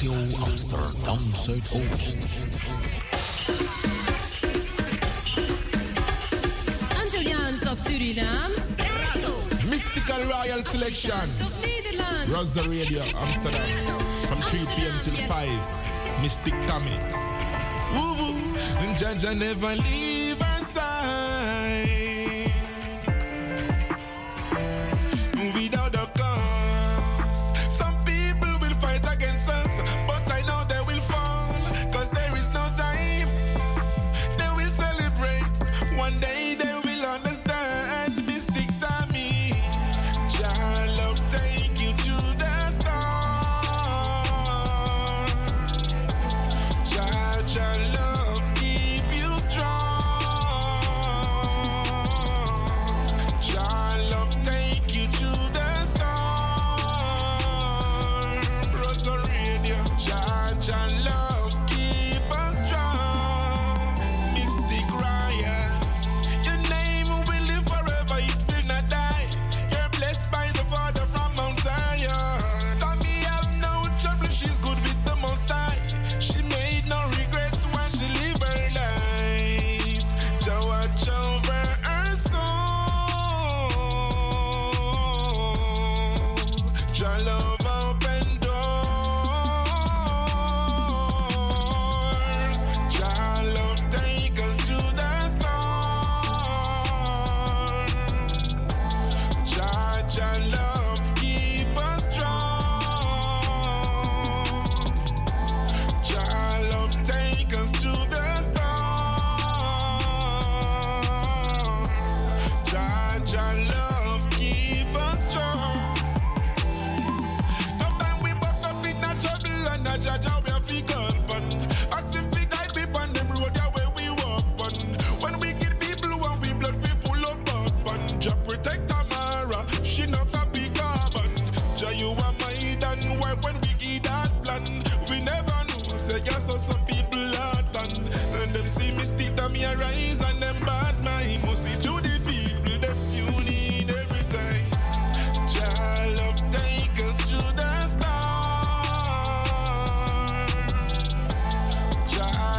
Radio Amsterdam Zuidoost. Antilliaans of Surinaams. Mystical Royal Selection. Rasta Radio Amsterdam. From 3 p.m. till 5. Mystic Tommy. Woo woo. And Jaja never leaves.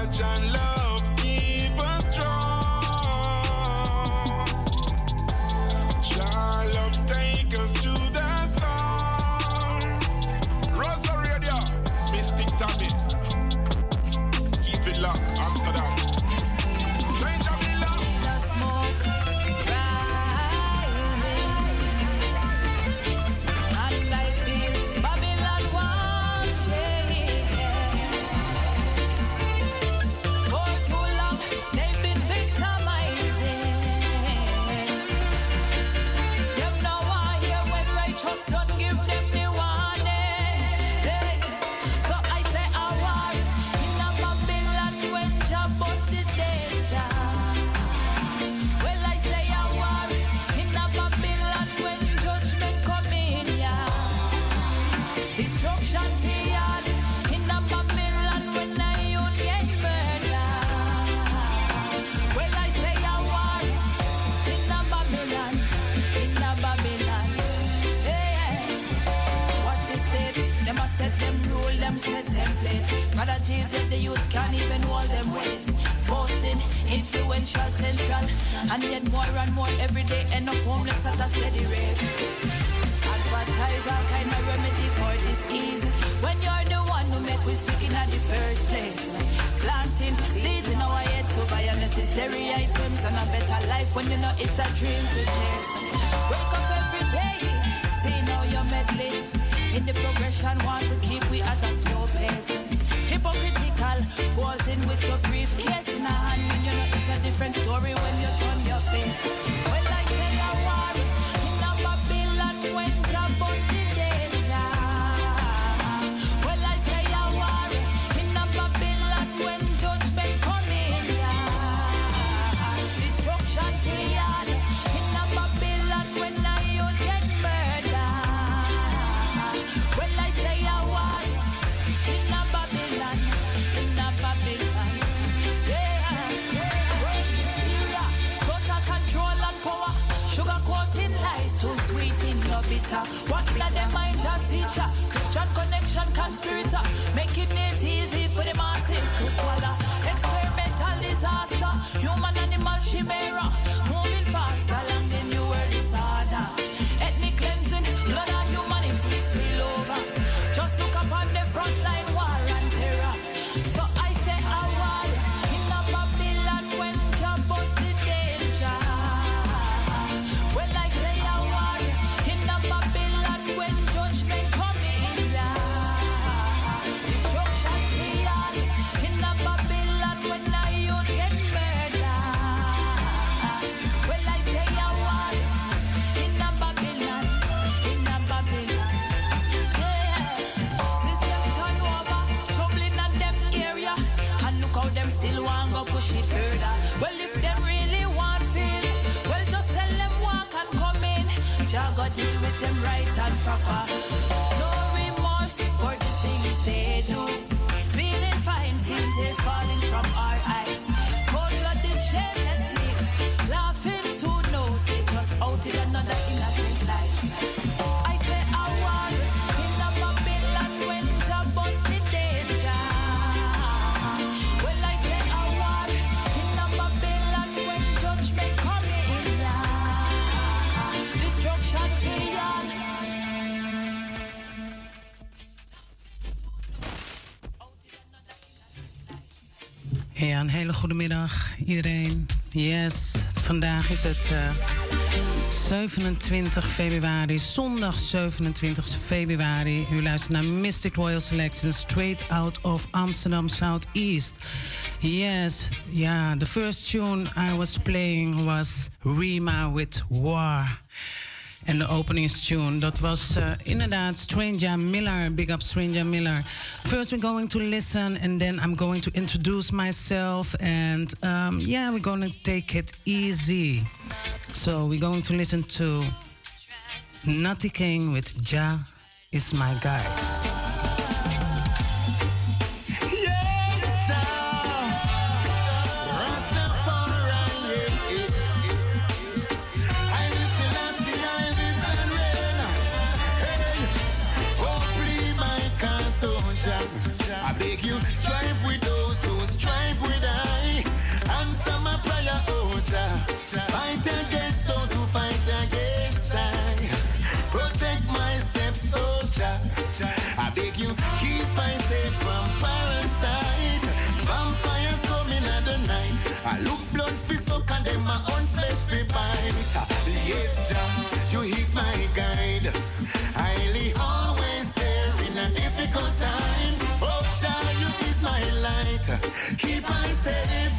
touch and love. Een hele goede middag iedereen. Yes, vandaag is het eh, 27 februari, zondag 27 februari. U luistert naar Mystic Royal Selection, straight out of Amsterdam Southeast. Yes, yeah, the first tune I was playing was Rima with War. En de openingstune, dat was uh, inderdaad Stranger Miller. Big up Stranger Miller. First we're going to listen and then I'm going to introduce myself. And um, yeah, we're going to take it easy. So we're going to listen to Natty King with Ja is my guide. Own fi bite. Yes, Jah, you is my guide. Highly always there in a difficult times. Oh, Jah, you is my light. Keep I safe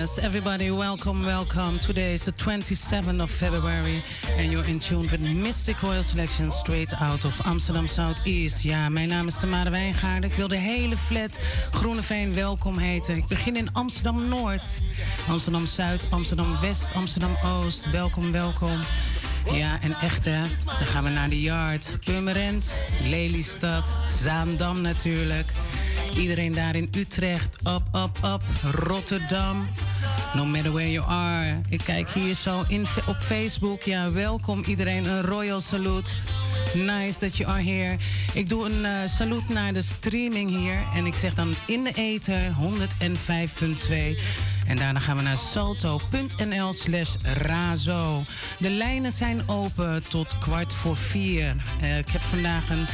Yes, everybody, welcome, welcome. Today is the 27th of February and you're in tune with Mystic Royal Selection straight out of Amsterdam Southeast. Ja, mijn naam is Tamara Wijngaard. Ik wil de hele flat Groeneveen welkom heten. Ik begin in Amsterdam Noord, Amsterdam Zuid, Amsterdam West, Amsterdam Oost. Welkom, welkom. Ja, en echt hè, dan gaan we naar de Yard. Purmerend, Lelystad, Zaandam natuurlijk. Iedereen daar in Utrecht, up, up, up. Rotterdam, no matter where you are. Ik kijk hier zo in, op Facebook. Ja, welkom iedereen, een royal salute. Nice that you are here. Ik doe een uh, salut naar de streaming hier. En ik zeg dan in de ether 105.2. En daarna gaan we naar salto.nl slash razo. De lijnen zijn open tot kwart voor vier. Uh, ik heb vandaag een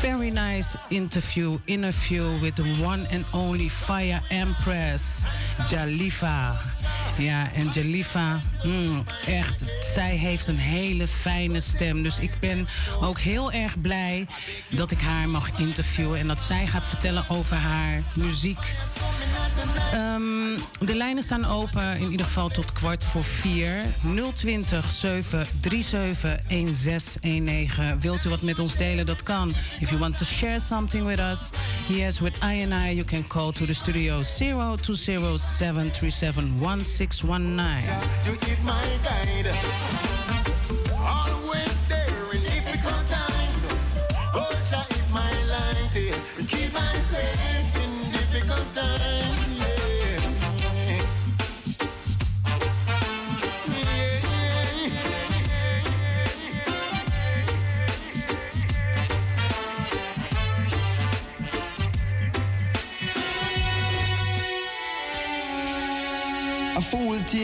very nice interview, interview with the one and only Fire Empress, Jalifa. Ja, en Jalifa, mm, echt, zij heeft een hele fijne stem. Dus ik ben ook heel erg blij dat ik haar mag interviewen en dat zij gaat vertellen over haar muziek. Um, de lijnen staan open in ieder geval tot kwart voor vier. 020 737 1619. Wilt u wat met ons delen? Dat kan. If you want to share something with us, yes, with I and I, you can call to the studio 020 737 1619. You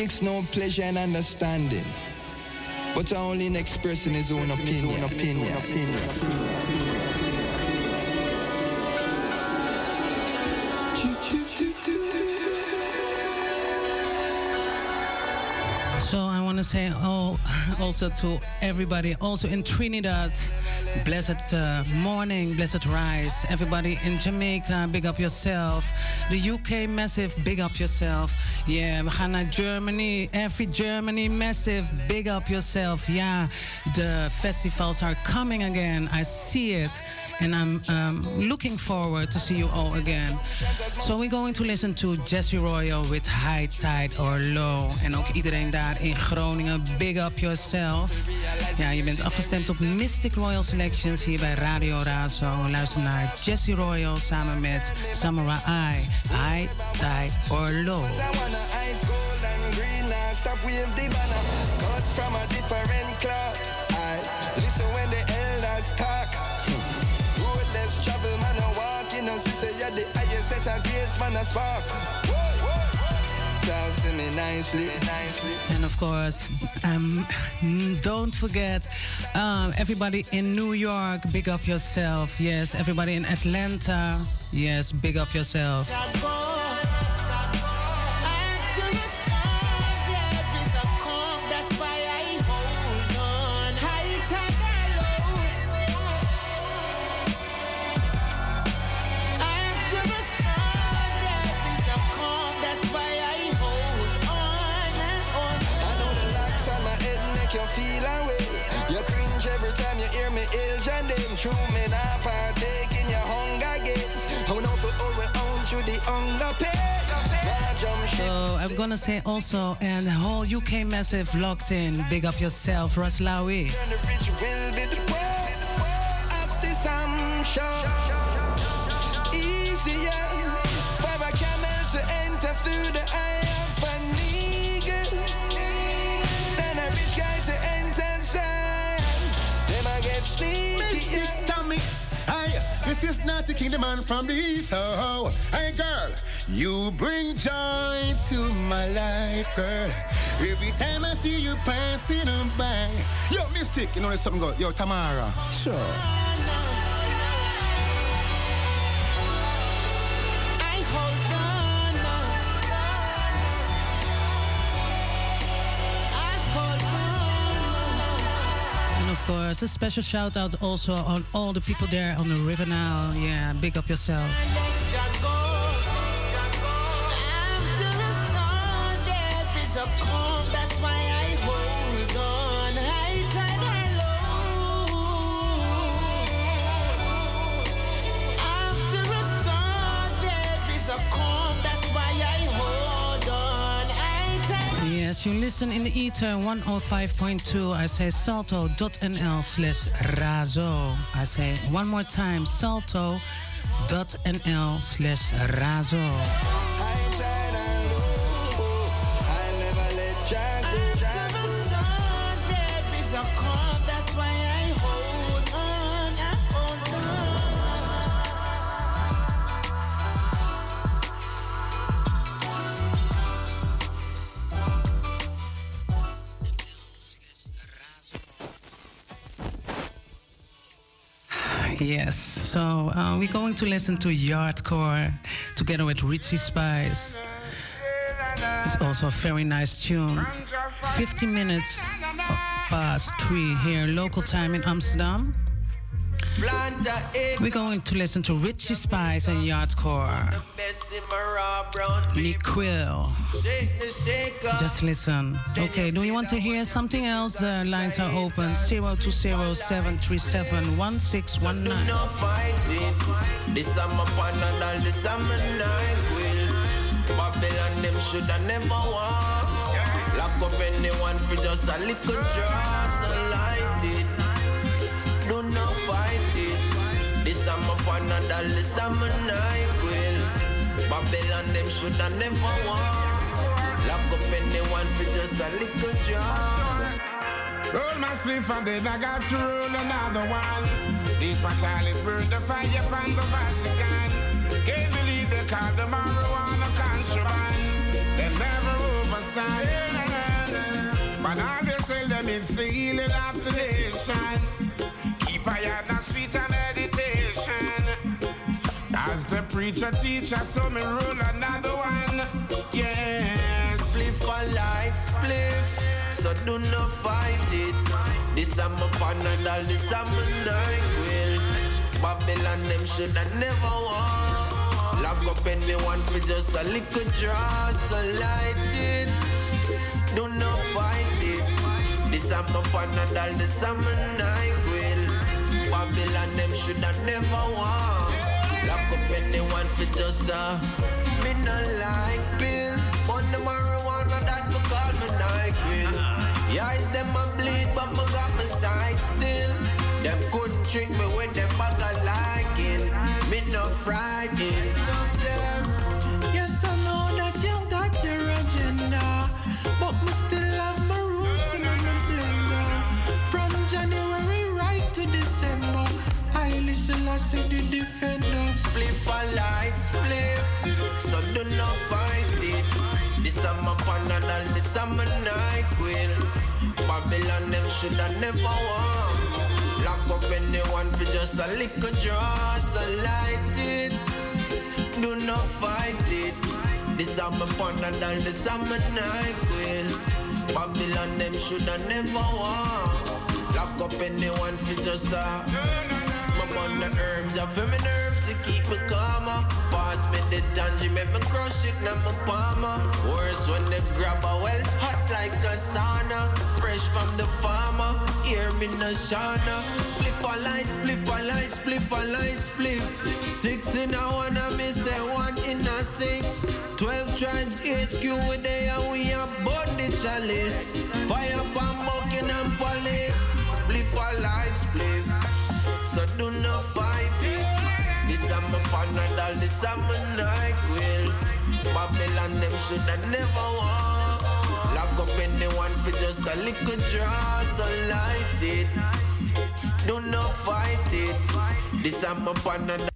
takes no pleasure in understanding, but only in expressing his own opinion. So I want to say all, also to everybody, also in Trinidad, blessed uh, morning, blessed rise. Everybody in Jamaica, big up yourself. The UK, massive, big up yourself. Yeah, we gaan naar Germany. Every Germany, massive, big up yourself. Yeah, the festivals are coming again. I see it. And I'm um, looking forward to see you all again. So we're going to listen to Jesse Royal with High Tide or Low. En ook iedereen daar in Groningen, big up yourself. Ja, je bent afgestemd op Mystic Royal Selections hier bij Radio Razo. Luister naar Jesse Royal samen met Samory I. High Tide or Low. I. I travel, man, I walk say you're the highest set of man, I spark. Talk to me nicely. And of course, um, don't forget um, everybody in New York, big up yourself. Yes, everybody in Atlanta, yes, big up yourself. And them. True me in your hunger games. How for own through the hunger pain. Nah, jump ship. So I'm gonna say also, and the whole UK massive locked in. Big up yourself, Russ this is not the kingdom man from the east. Oh, oh. Hey, girl, you bring joy to my life, girl. Every time I see you passing by. Yo, Mystic, you know there's something good. Yo, Tamara. Sure. Course, a special shout out also on all the people there on the river now. Yeah, big up yourself. Listen in the ether 105.2. I say salto.nl slash razo. I say one more time salto.nl slash razo. We're going to listen to Yardcore together with Richie Spice. It's also a very nice tune. 50 minutes past three here, local time in Amsterdam. We're going to listen to Richie Spice and Yardcore. Nick Just listen. Okay, do you want to hear something else? The lines are open 0207371619. This. Babylon them shoulda never walk. Lock up anyone for just a little draw, light it. Do not fight it. This summer panadol, this summer night. Babylon them shoulda never walk. Lock up anyone for just a little job. Roll my spliff and then I got to roll another one. My Charlie's burn the fire from the Vatican. Can't believe they call the marijuana contraband. They never overstand. But all they tell them it's the healing of the nation. Keep a yard preacher teacher, so me roll another one. Yes. Spliff a light spliff, so do not fight it. This is my panadol, this is my NyQuil. Babylon them shoulda never walk. Lock up anyone for just a little draw, so light it. Do not fight it. This is my panadol, this is my NyQuil. Babylon them shoulda never walk. Lock up anyone for just a me not like pill. On the marijuana that for call me NyQuil. Yeah, it's them a bleed, but me got my side still. Them couldn't trick me with them bag of liking. Me not frightened see the defender. Spliff a light spliff, so do not fight it. This is my panadol, this is my NyQuil. Babylon them shoulda never walk. Lock up anyone for just a little draw, so light it. Do not fight it. This is my panadol, this is night queen. Babylon them shoulda never walk. Lock up anyone for just a. On the herbs, I feel my nerves to keep me calmer. Pass me the tangy, make me crush it, now my palmer. Worse when they grab a well, hot like a sauna. Fresh from the farmer, hear me no shana. Spliff a light, spliff a light, spliff a light, spliff. Six in a one, I miss say one in a six. Twelve tribes HQ with they and we are body chalice. Fire bomb, Buckingham police. Spliff a light, spliff. So do not fight it. This is my panadol, this is my NyQuil. Babylon them shoulda never walk. Lock up anyone for just a little draw, so light it. Do not fight it. This is my panadol.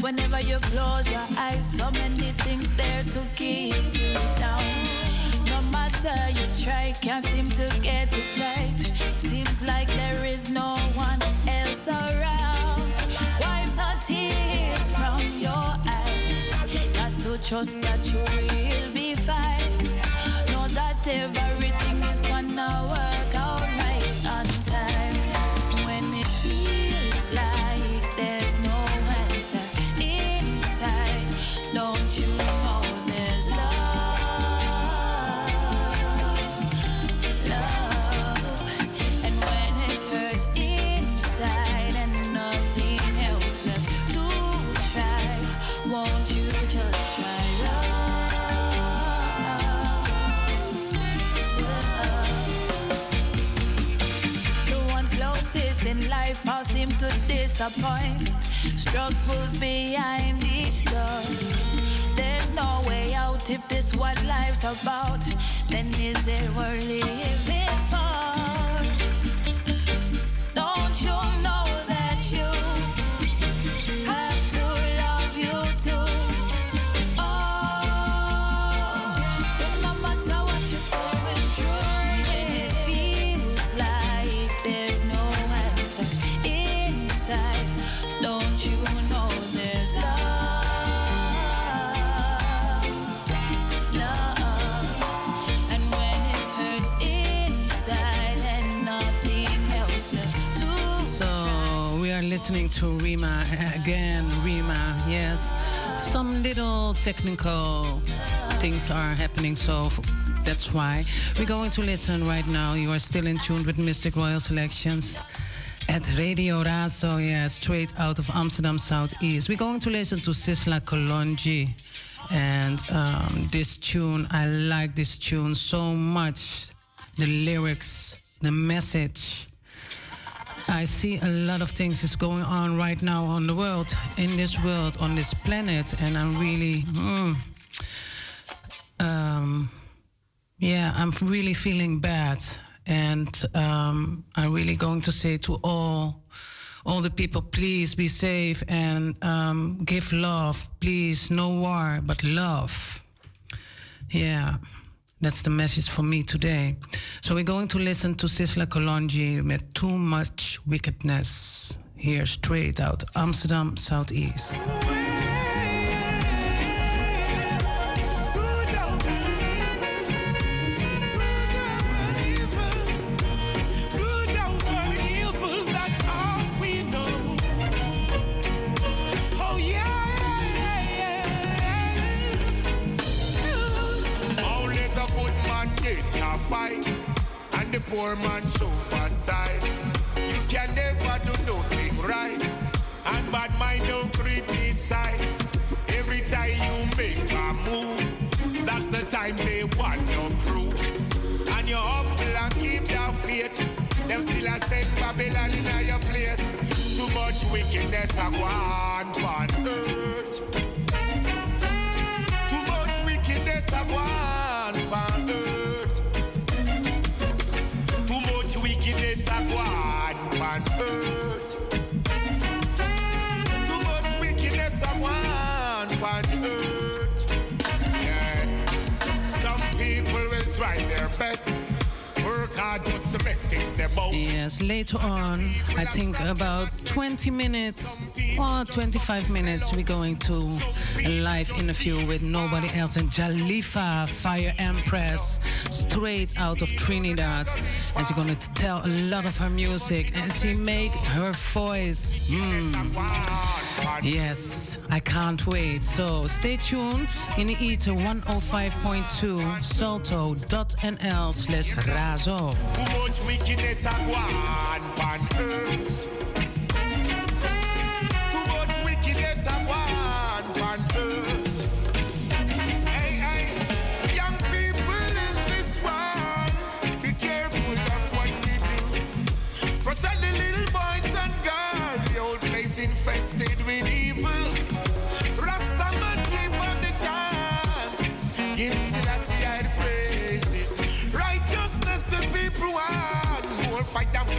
Whenever you close your eyes. So many things there to keep you down. No matter you try, can't seem to get it right. Seems like there is no one else around. Wipe the tears from your eyes. Got to trust that you will be fine. Know that everything disappoint. Struggles behind each door. There's no way out if this what life's about. Then is it worth living listening to Rima again. Rima, yes. Some little technical things are happening, so that's why we're going to listen right now. You are still in tune with Mystic Royal Selections at Radio Razo, yeah, straight out of Amsterdam Southeast. We're going to listen to Sizzla Kalonji. And um, this tune, I like this tune so much. The lyrics, the message. I see a lot of things is going on right now on the world, in this world, on this planet, and I'm really, mm, um, yeah, I'm really feeling bad, and um, I'm really going to say to all, all the people, please be safe and um, give love, please, no war, but love. Yeah. That's the message for me today. So we're going to listen to Sizzla Kalonji with Too Much Wickedness here straight out Amsterdam Southeast. Poor man suffer side. You can never do nothing right, and bad mind don't criticize. Every time you make a move, that's the time they want your proof. And you humble and keep your faith. Them still a send Babylon in your place. Too much wickedness a go on earth. Too much wickedness go on on earth. On earth. Too much wickedness go on on earth. Yeah. Some people will try their best. Work hard just to make things. Yes, later on, I think about 20 minutes or 25 minutes, we're going to a live interview with nobody else than Jalifa, Fire Empress, straight out of Trinidad. And she's going to tell a lot of her music and she make her voice. mm. Yes, I can't wait. So stay tuned in the ether 105.2 salto.nl slash razo. Too much wickedness on earth.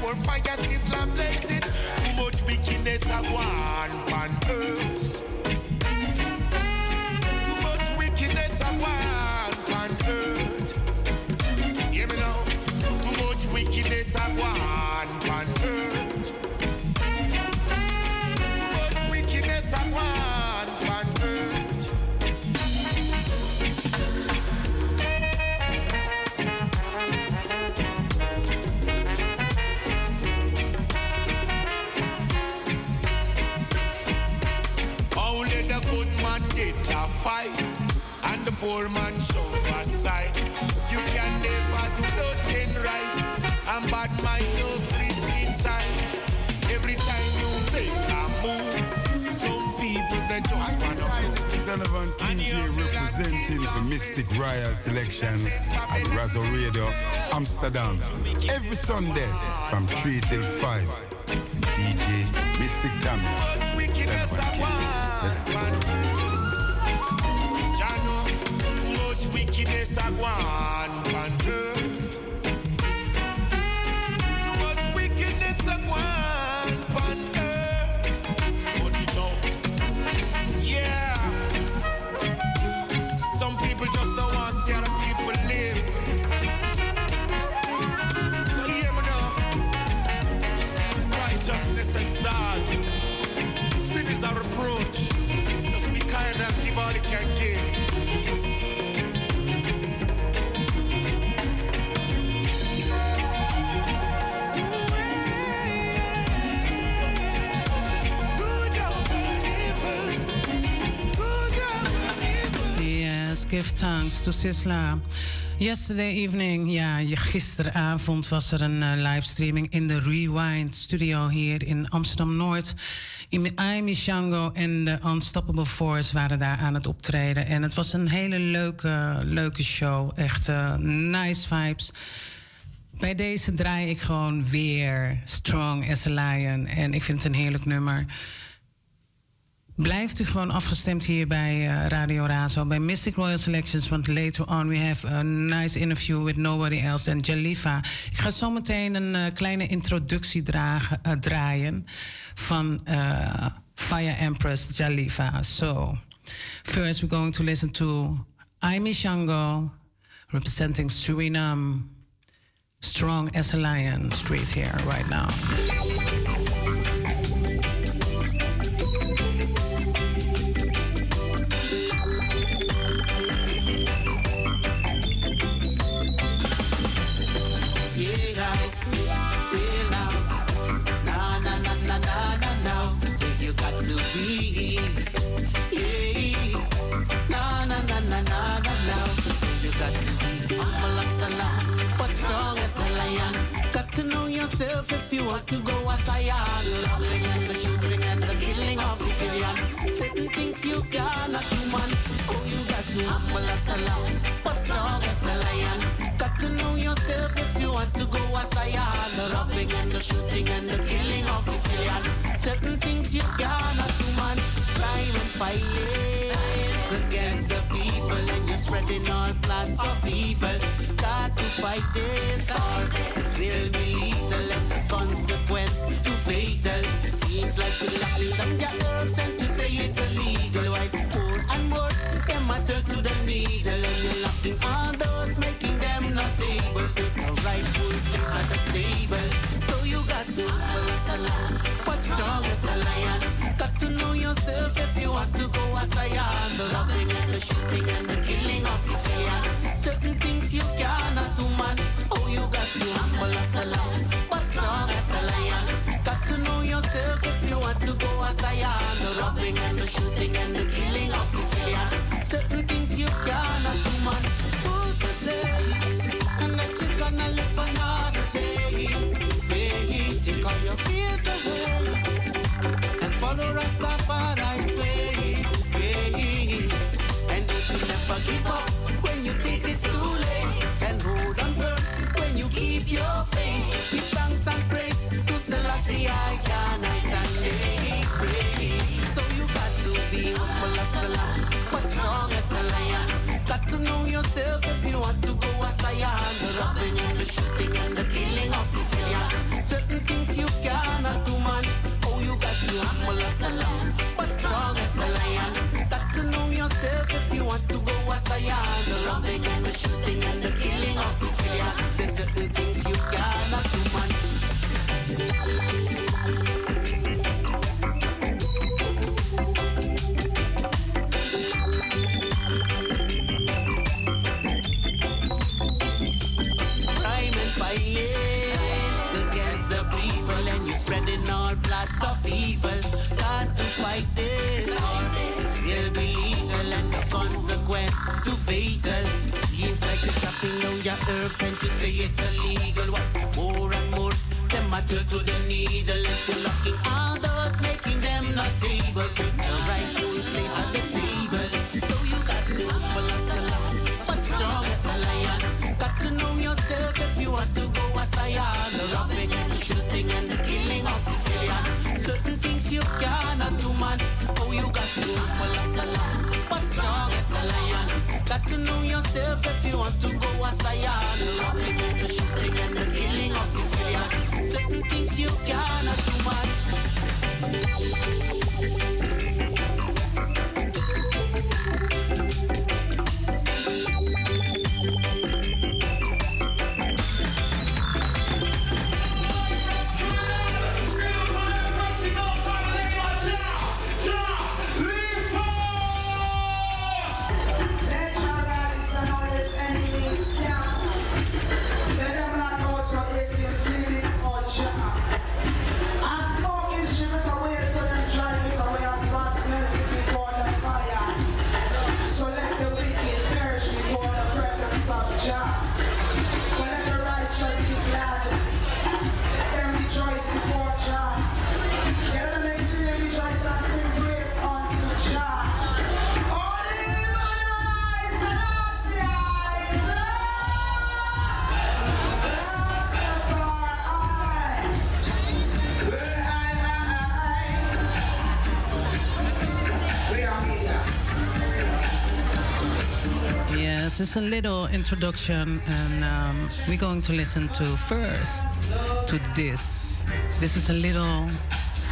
More fight Islam blaze it. Too much wickedness a go on earth. Too much wickedness a go on earth. Hear me now. Too much wickedness a go fight, and the poor man show aside. You can never do nothing right, and bad mind no criticize. Every time you make a move, some people they just wanna This is Donovan TJ representing for Mystic Royal Selections at Razo Radio, Amsterdam. Every Sunday from 3 till 5. DJ Mystic I wickedness I want on earth. Too much wickedness I want on earth. Put it out. Yeah. Some people just don't want to see other people live. So hear me now. Righteousness exalt. Sin is a reproach. Just be kind and give all you can give. Give to Sisla. Yesterday evening, ja, gisteravond was er een eh, livestreaming in de Rewind studio hier in Amsterdam-Noord. Amy Shango en de Unstoppable Force waren daar aan het optreden. En het was een hele leuke, leuke show. Echt eh, nice vibes. Bij deze draai ik gewoon weer Strong as a Lion. En ik vind het een heerlijk nummer. Blijft u gewoon afgestemd hier bij eh, Radio Razo, bij Mystic Royal Selections. Want later on we have a nice interview with nobody else than Jalifa. Ik ga zo meteen een eh, kleine introductie dragen, eh, draaien van Fire Empress Jalifa. So, first we're going to listen to Aimee Shango representing Suriname. Strong as a lion, straight here, right now. But strong as a lion. Got to know yourself if you want to go as I am. The robbing and the shooting and the killing. Certain things you man. Crime and violence against the people, and you're spreading all of evil. Got to fight this, will be consequence too fatal. Seems like you're locking all making them not able to a rightful at the table. So you got to a strong as a lion. Got to know yourself if you want to go as I am. The robbing and the shooting and the killing of civilian. Herbs, and you say it's illegal. What more and more? Them turn to the needle, and you're locking all doors, making It's a little introduction, and um, we're going to listen to first to this. This is a little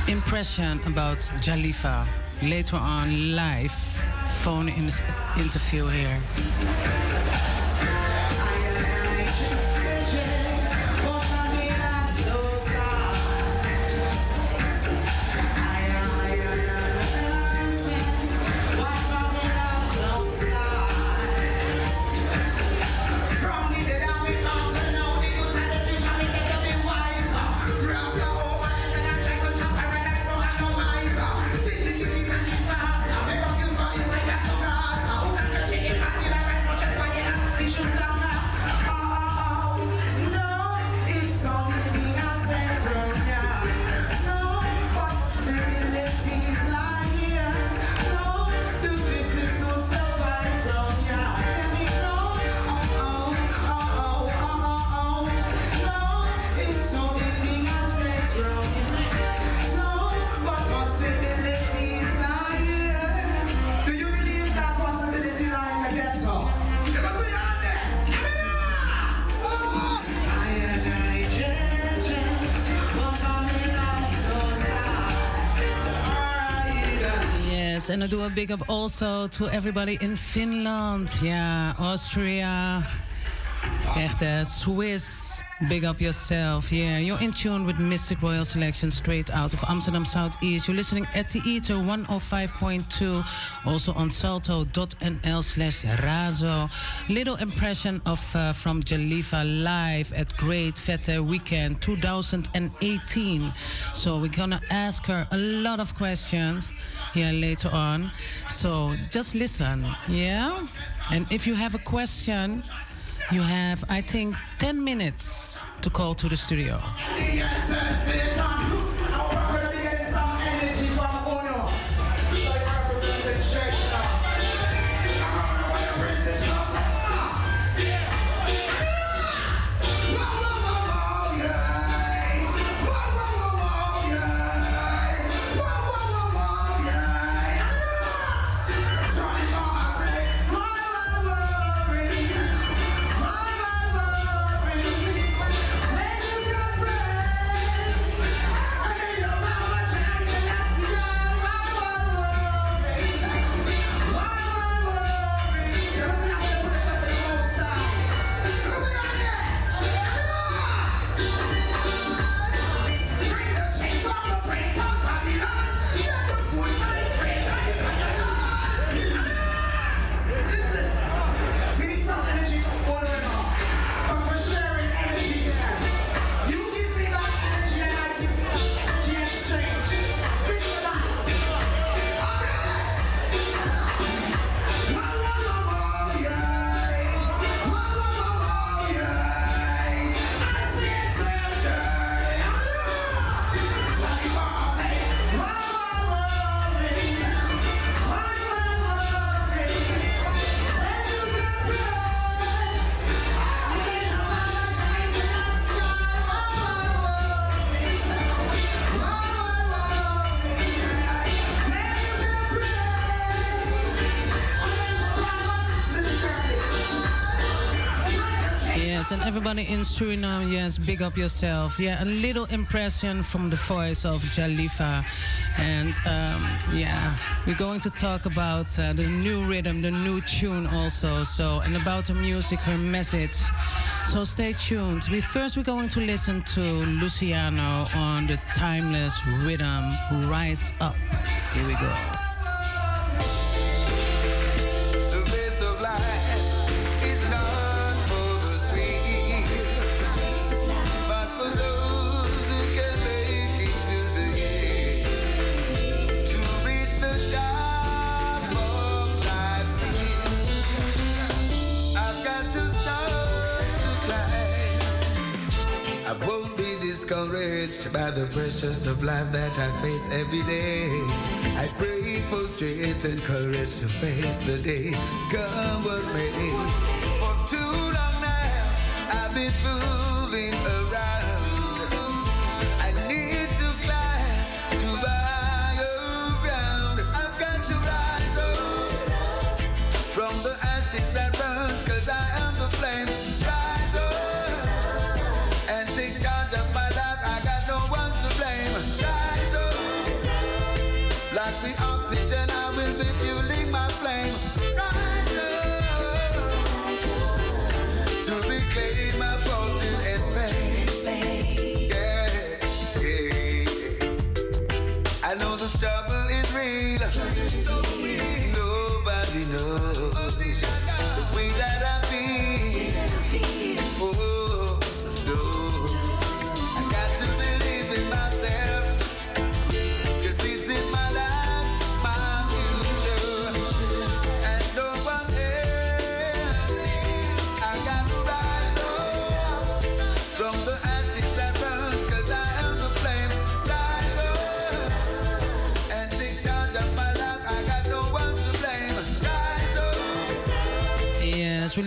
impression about Jalifa. Later on, live phone in interview here. And I do a big up also to everybody in Finland. Yeah, Austria. Echt, hè, Swiss. Big up yourself. Yeah, you're in tune with Mistic Royal Selection straight out of Amsterdam Southeast. You're listening at the Ether 105.2. Also on salto.nl slash razo. Little impression of uh, from Jalifa live at Great Fete Weekend 2018. So we're gonna ask her a lot of questions here later on. So just listen, yeah? And if you have a question, you have, I think, 10 minutes to call to the studio. Suriname, yes, big up yourself. Yeah, a little impression from the voice of Jalifa. And um, yeah, we're going to talk about uh, the new rhythm, the new tune also. So, and about the music, her message. So stay tuned. We first we're going to listen to Luciano on the timeless rhythm Rise Up. Here we go. Discouraged by the pressures of life that I face every day. I pray for strength and courage to face the day. Come what may. For too long now, I've been fooling around.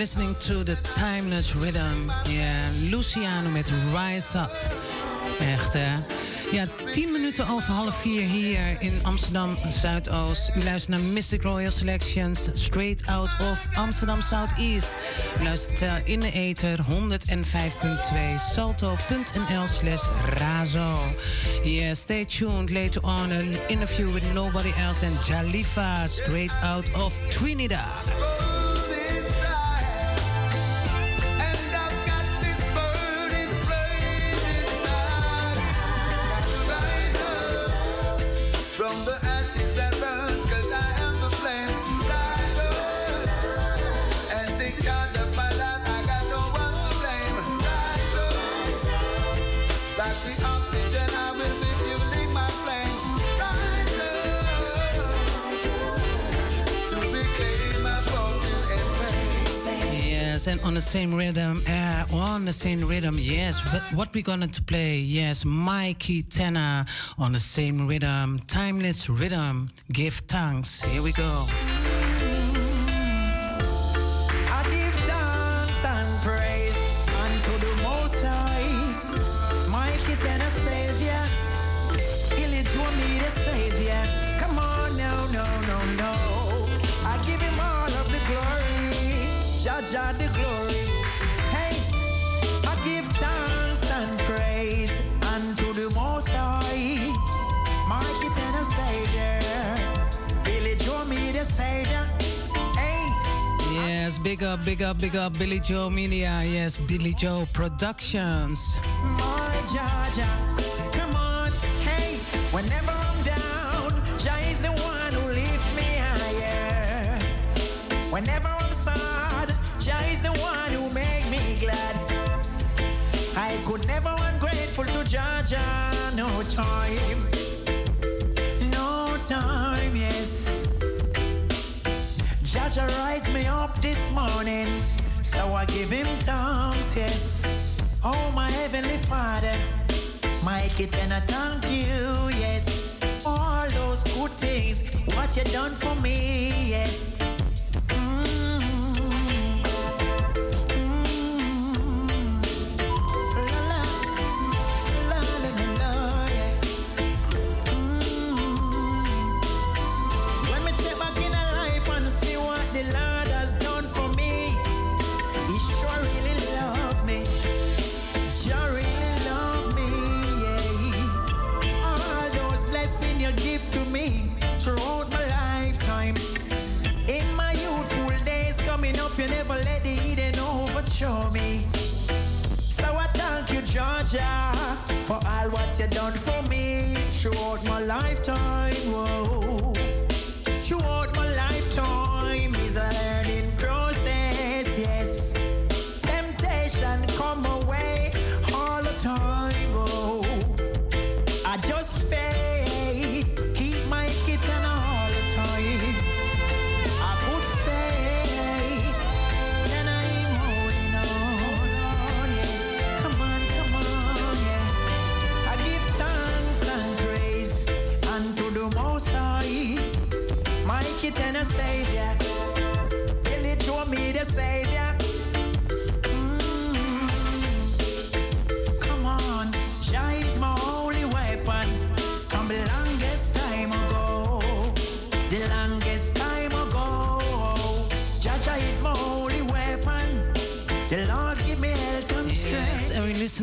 Listening to the timeless rhythm. Ja, Luciano met Rise Up. Echt, hè? Ja, 10 minuten over half vier hier in Amsterdam Zuidoost. U luistert naar Mystic Royal Selections, straight out of Amsterdam Southeast. U luistert eh, in de ether 105.2 salto.nl slash razo. Yeah, stay tuned. Later on, an interview with nobody else than Jalifa, straight out of Trinidad. Yes, and on the same rhythm, uh, on the same rhythm, yes. But what we gonna to play? Yes, Mikey Tenor on the same rhythm, timeless rhythm. Give thanks. Here we go. Big up, big up, big up, Billy Joe Media. Yes, Billy Joe Productions. My come on, hey, whenever I'm down, is the one who me higher. Whenever I'm sad, is the one who me glad. I could never ungrateful to no time, Jah Jah rise me up this morning, so I give him thanks, yes. Oh, my heavenly Father, Mikey, and I thank you, yes. All those good things, what you done for me, yes. Give to me throughout my lifetime. In my youthful days coming up, you never let the Eden overthrow me. So I thank you, Georgia, for all what you done for me throughout my lifetime. Whoa.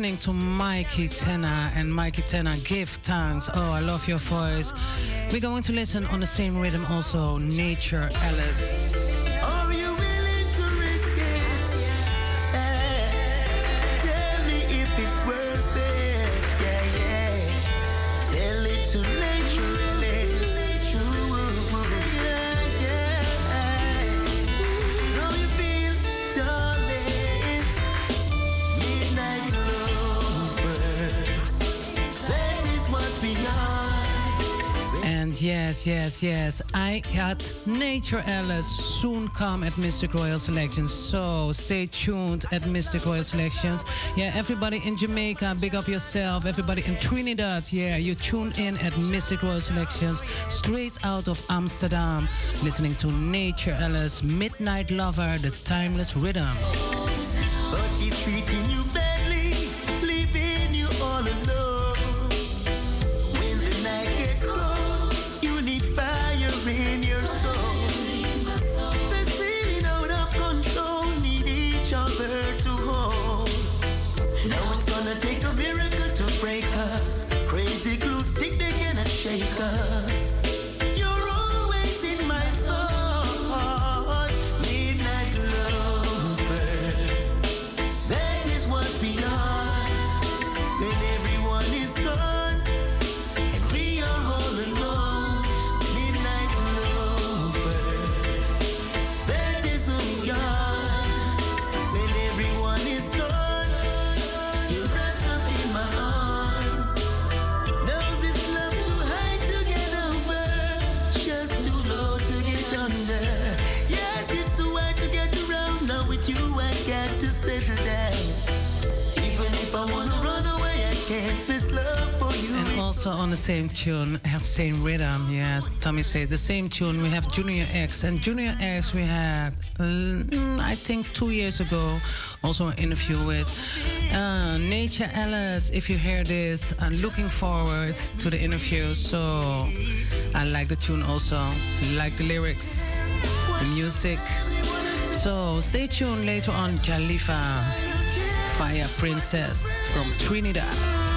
Listening to Mikey Tenna and Mikey Tenna give thanks. Oh, I love your voice. We're going to listen on the same rhythm also, Nature Alice. Yes, yes, I got Nature Alice soon come at Mistic Royal Selections. So stay tuned at Mistic Royal Selections. Yeah, everybody in Jamaica, big up yourself. Everybody in Trinidad, yeah, you tune in at Mistic Royal Selections straight out of Amsterdam, listening to Nature Alice, Midnight Lover, the timeless rhythm. Also on the same tune, has same rhythm. Yes, Tommy says the same tune. We have Junior X, and Junior X we had, mm, I think, two years ago, also an interview with uh, Nature Alice. If you hear this, I'm looking forward to the interview. So I like the tune also, like the lyrics, the music. So stay tuned later on, Jalifa, Fire Princess from Trinidad.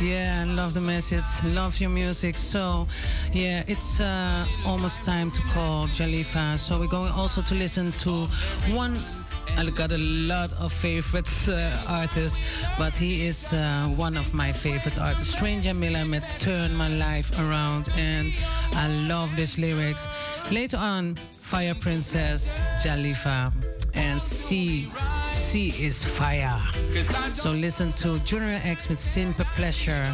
Yeah, love the message. Love your music. So, yeah, it's uh, almost time to call Jalifa. So we're going also to listen to one. I got a lot of favorites uh, artists, but he is uh, one of my favorite artists. Stranger Miller met Turn My Life Around, and I love these lyrics. Later on, Fire Princess Jalifa, and see. She is fire. So listen to Junior X with Simple Pleasure.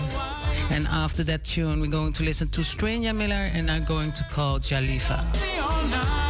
And after that tune, we're going to listen to Stranger Miller and I'm going to call Jalifa.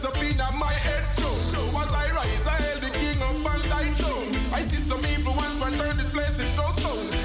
dress up in my head too. So as I rise, I hail the king of fans I see some evil ones, but turn this place into stone.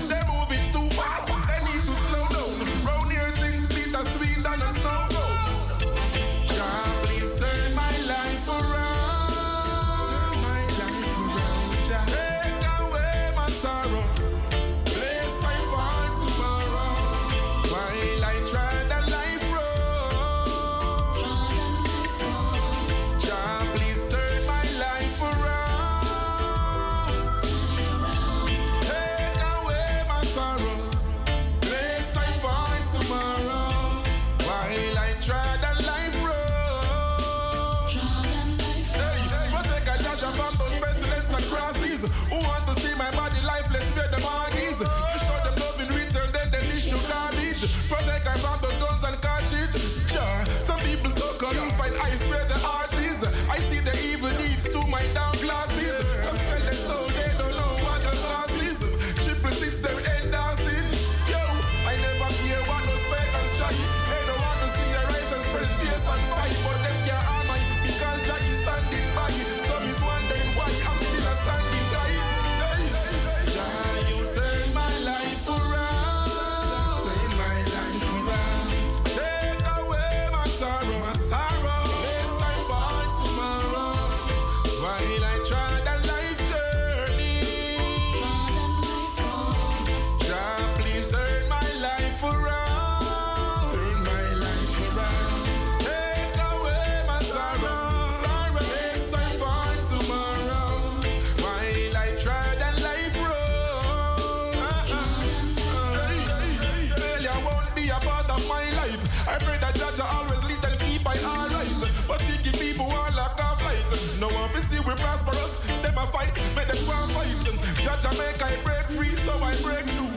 Jah Jah make I break free, so I break through.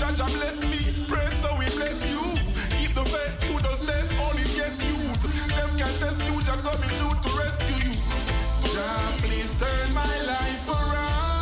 Jah Jah bless me, pray so we bless you. Keep the faith to those days, only yes youth. Them can test you, Jah coming through to rescue you. Jah, please turn my life around.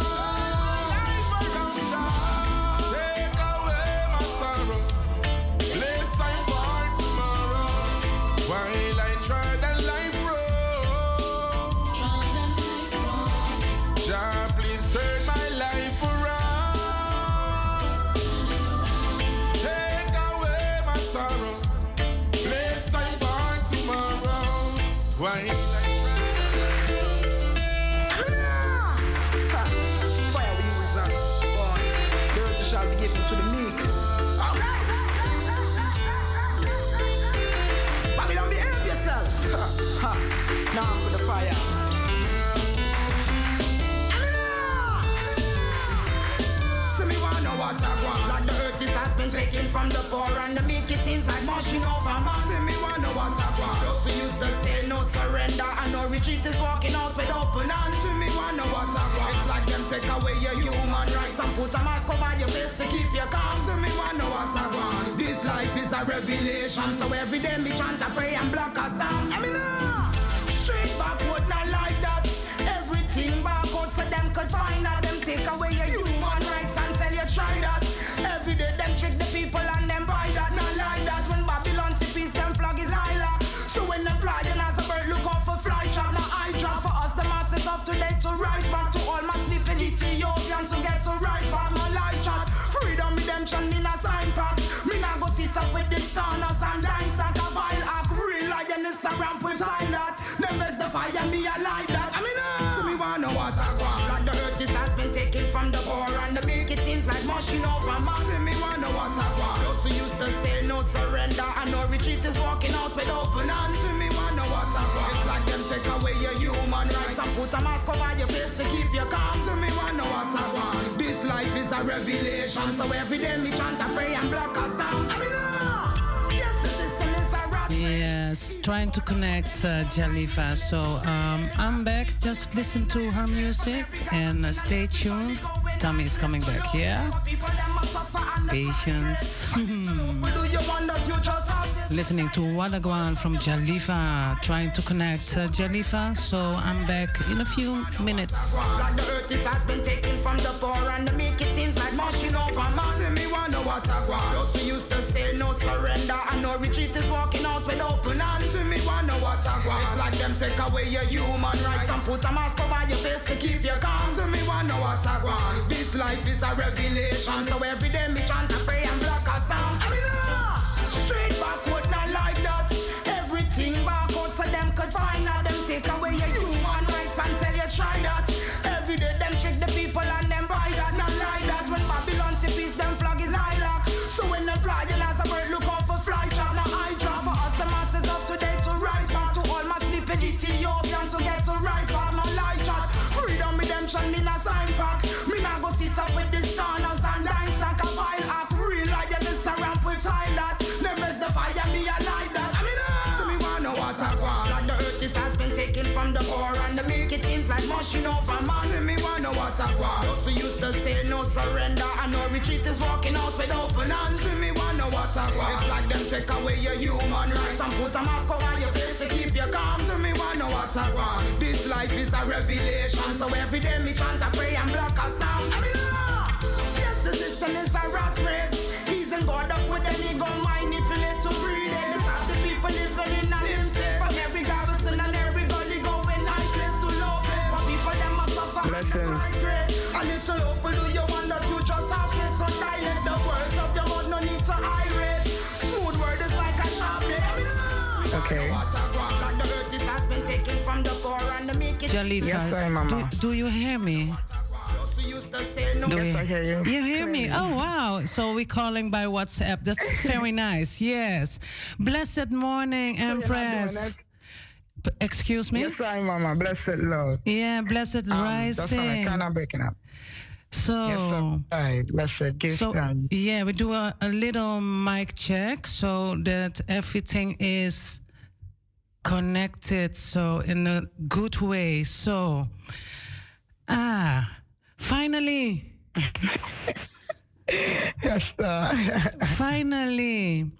Been taken from the poor and the meek. It seems like moshing over man. See me wanna what I want. Those who used to say no surrender and no retreat is walking out with open hands. See me wanna what I want. It's like them take away your human rights and put a mask over your face to keep you calm. See me wanna what I want. This life is a revelation, so every day me chant a pray and block a sound. I mean, ah, straight backward, not like that. Everything backward so them could find out. Them take away your human and no retreat is walking out with open hands. See me wanna what I want. It's like them take away your human rights and put a mask over your face to keep you calm. See me wanna what I want. This life is a revelation, so every day me chant a pray and block a sound. I mean, uh, yes, the system is a rat. Yes, trying to connect uh, Jalifa. So um, I'm back. Just listen to her music and uh, stay tuned. Tommy is coming back. Yeah. Patience. Listening to Wadagwan from Jalifa. Trying to connect uh, Jalifa. So I'm back in a few minutes. The earth it has been taken from the poor and the meek it seems like over man. See me used to say no surrender and no retreat is walking out with open hands. See me. It's like them take away your human rights and put a mask over your face to keep you calm. See me. This life is a revelation, so every day me chant milk it seems like mushing over man. See me wanna what I want. Those who used to say no surrender and no retreat is walking out with open hands. See me wanna what I want. It's like them take away your human rights and put a mask over your face to keep you calm. See me wanna what I want. This life is a revelation, so every day me chant a pray and block a sound. I mean, ah, yes, the system is a rat race. Suffer. Blessings. A little hope, do you want the future softness? So dilate the words of your mouth, no need to irate. Smooth word is like a sharp. Okay. Like the earth, it has been taken from the poor and the meek. it- Jalifa, Yes, I, Mama. Do, do you hear me? Those who used to say no. Do Yes, you, I hear you. You hear me? Oh, wow. So we're calling by WhatsApp. That's very nice. Yes. Blessed morning, So you're Empress. Doing it? P- Excuse me? Yes, I, Mama. Blessed Lord. Yeah, blessed Um, that's rising. Kind of breaking up. So, Yes. I blessed. Give so thanks. yeah, we do a, a little mic check so that everything is connected. So in a good way. So, ah, finally. Yes. Finally,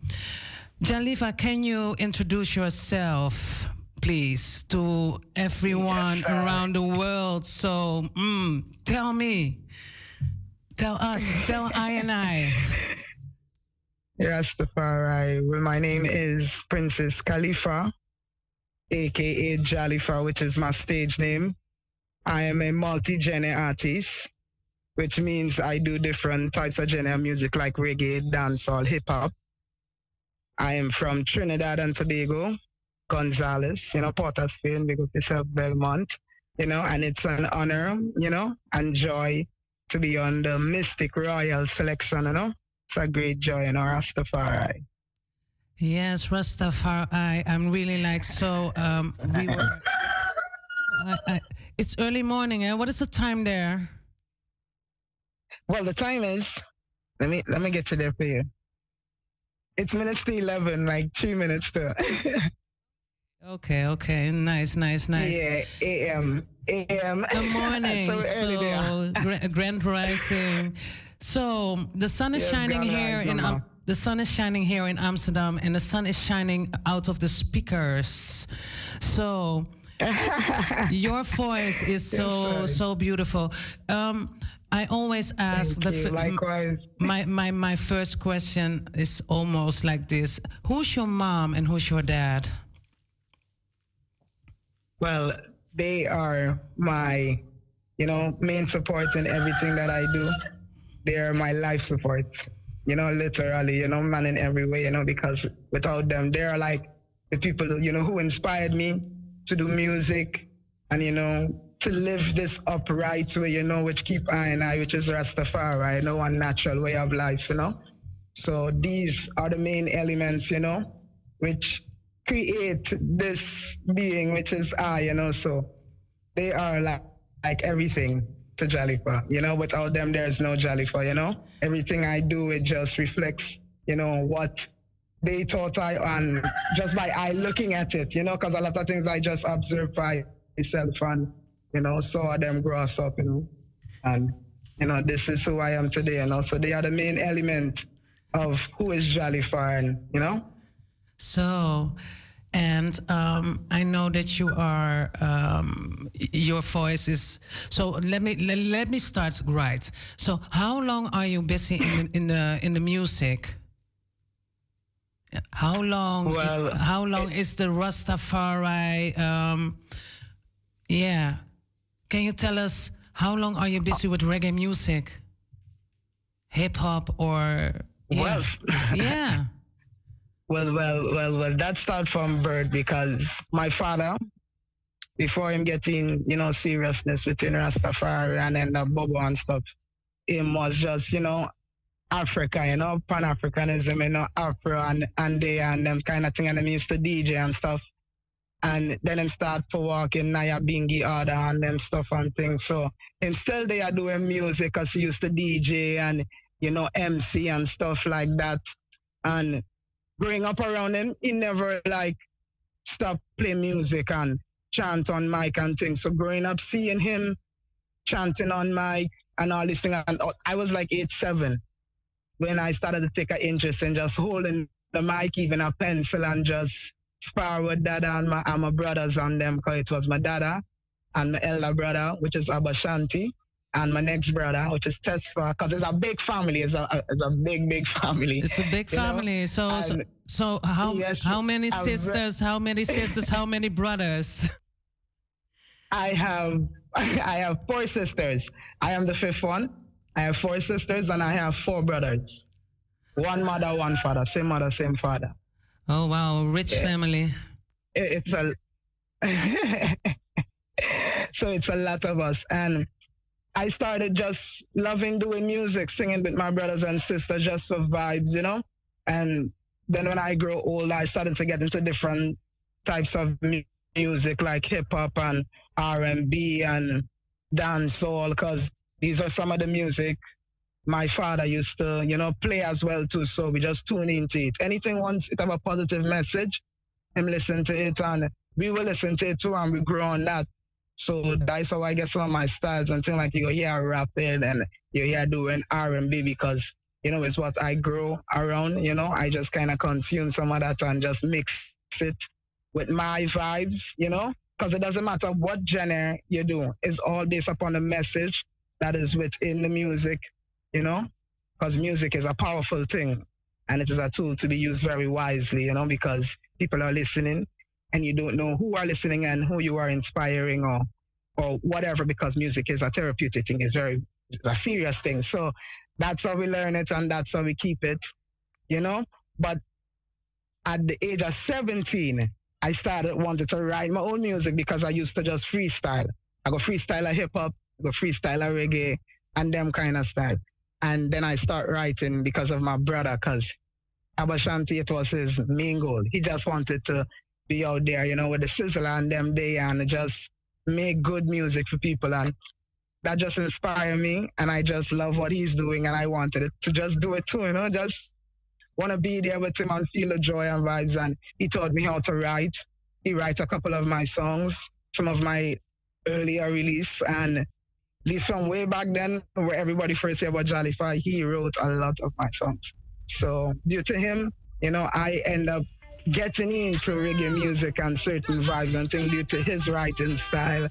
Jalifa, can you introduce yourself, please, to everyone Yes, around the world? So, mm, tell me, tell us, tell I and I. Yes, Rastafari. Well, my name is Princess Khalifa, aka Jalifa, which is my stage name. I am a multi-genre artist, which means I do different types of genre music like reggae, dancehall, hip hop. I am from Trinidad and Tobago, Gonzales, you know, Port Spain, big up yourself, Belmont, you know, and it's an honor, you know, and joy to be on the Mistic Royal selection, you know. It's a great joy, you know, Rastafari. Yes, Rastafari. I'm really like so. Um, we were. I, I, it's early morning. Eh? What is the time there? Well, the time is, let me let me get to there for you. It's minutes to 11, like two minutes to. Okay, okay. Nice, nice, nice. Yeah, AM. AM. Good morning. so early there. so, gra- Grand Rising. So the sun is Yes, shining Grand here in the sun is shining here in Amsterdam, and the sun is shining out of the speakers. So your voice is so so beautiful. Um, I always ask Thank the Likewise. My, my my first question is almost like this: Who's your mom and who's your dad? Well, they are my, you know, main support in everything that I do. They are my life support, you know, literally, you know, man in every way, you know, because without them, they are like the people, you know, who inspired me to do music and, you know, to live this upright way, you know, which keep I and I, which is Rastafari, you know, one natural way of life, you know. So these are the main elements, you know, which create this being, which is I, you know. So they are like, like everything to Jalifa, you know. Without them, there's no Jalifa, you know. Everything I do, it just reflects, you know, what they thought I, and just by I looking at it, you know, because a lot of things I just observe by myself and, you know, saw them grow up, you know. And, you know, this is who I am today, you know. So they are the main element of who is Jalifa, and, you know. So, and um, I know that you are um, your voice is. So let me let, let me start right. So how long are you busy in, in the in the music? How long? Well, how long is the Rastafari? Um, yeah, can you tell us how long are you busy with reggae music, hip hop, or yeah. Well, yeah. Well, well, well, well, that start from birth because my father, before him getting, you know, seriousness within Rastafari and then the Bobo and stuff, him was just, you know, Africa, you know, Pan Africanism, you know, Afro and, and they and them kind of thing. And them used to DJ and stuff. And then him start to walk in Nyabinghi order and them stuff and things. So him still they are doing music because he used to DJ and, you know, MC and stuff like that. And growing up around him, he never like stopped playing music and chant on mic and things. So growing up, seeing him chanting on mic and all this thing, and uh, I was like eight, seven when I started to take an interest in just holding the mic, even a pencil, and just spar with dada and my, and my brothers on them, because it was my dada and my elder brother, which is Abashanti, and my next brother, which is Tesfa, because it's a big family. It's a, it's a big, big family. It's a big you know? family. So, so, so how yes, how many sisters? How many sisters? how many brothers? I have I have four sisters. I am the fifth one. I have four sisters and I have four brothers. One mother, one father, same mother, same father. Oh wow, rich Yeah. family. It- It's a so it's a lot of us and I started just loving doing music, singing with my brothers and sisters just for vibes, you know? And then when I grow older, I started to get into different types of music like hip hop and R&B and dancehall because these are some of the music my father used to, you know, play as well too. So we just tune into it. Anything once it have a positive message, him listen to it and we will listen to it too and we grow on that. So that's how I get some of my styles and things like you hear rapping and you hear doing R&B because, you know, it's what I grow around, you know, I just kind of consume some of that and just mix it with my vibes, you know, because it doesn't matter what genre you do. It's all based upon the message that is within the music, you know, because music is a powerful thing and it is a tool to be used very wisely, you know, because people are listening and you don't know who are listening and who you are inspiring or or whatever because music is a therapeutic thing, it's very it's a serious thing. So that's how we learn it and that's how we keep it, you know. But at the age of 17, I started wanted to write my own music because I used to just freestyle. I go freestyle a hip hop, I go freestyle reggae, and them kind of style. And then I start writing because of my brother, cause Abashanti, it was his main goal. He just wanted to be out there, you know, with the Sizzla and them day and just make good music for people. And that just inspired me. And I just love what he's doing. And I wanted it to just do it too, you know, just want to be there with him and feel the joy and vibes. And he taught me how to write. He writes a couple of my songs, some of my earlier release, and least from way back then, where everybody first heard about Jalifa, he wrote a lot of my songs. So due to him, you know, I end up getting into reggae music and certain vibes and things due to his writing style.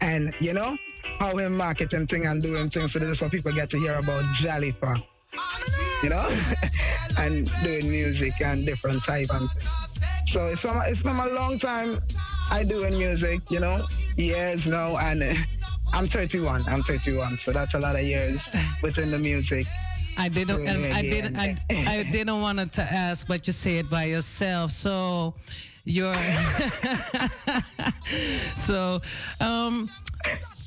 And you know how him marketing thing and doing things so that's what people get to hear about Jalifa. You know? And doing music and different type and things. so it's been, it's a long time I doing music you know years now. And uh, I'm 31 I'm 31 so that's a lot of years within the music I didn't. And I didn't. I, I didn't want to ask, but you say it by yourself. So you're. so um,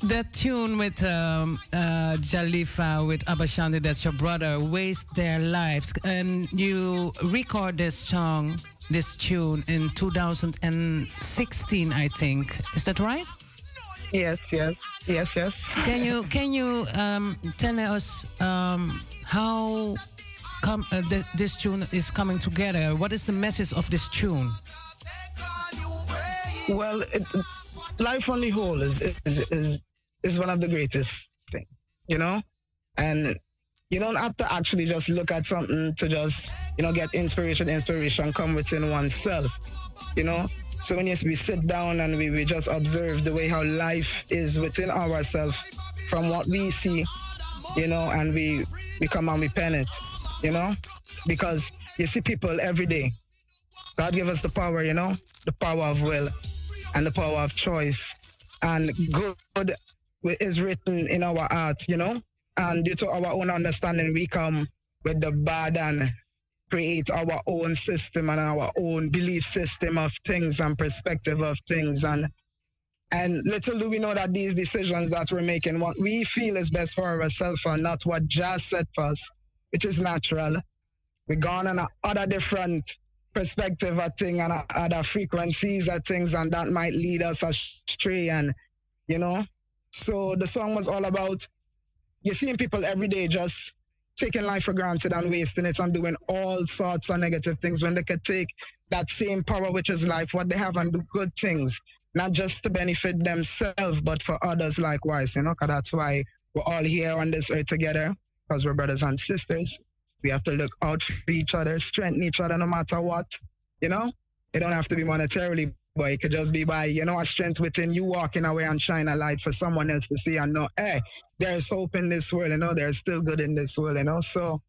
that tune with um, uh, Jalifa with Abashanti, that's your brother, waste their lives, and you record this song, this tune in 2016, I think. Is that right? Yes, yes, yes, yes. Can you can you um, tell us um, how come uh, th- this tune is coming together? What is the message of this tune? Well, it, life on the whole is, is is is one of the greatest thing, you know, and you don't have to actually just look at something to just you know get inspiration. Inspiration come within oneself, you know. So when yes, we sit down and we, we just observe the way how life is within ourselves from what we see, you know, and we we come and we pen it, you know, because you see people every day. God give us the power, you know, the power of will and the power of choice. And good is written in our heart, you know. And due to our own understanding, we come with the bad and create our own system and our own belief system of things and perspective of things. And and little do we know that these decisions that we're making, what we feel is best for ourselves and not what Jazz said for us, which is natural. We're gone on other different perspective of thing and other frequencies of things, and that might lead us astray. And you know, so the song was all about you're seeing people every day just taking life for granted and wasting it and doing all sorts of negative things when they could take that same power which is life, what they have, and do good things, not just to benefit themselves, but for others likewise, you know, because that's why we're all here on this earth together, because we're brothers and sisters. We have to look out for each other, strengthen each other no matter what, you know? It don't have to be monetarily, but it could just be by, you know, a strength within you walking away and shine a light for someone else to see and know, hey, there's hope in this world, you know, there's still good in this world, you know. So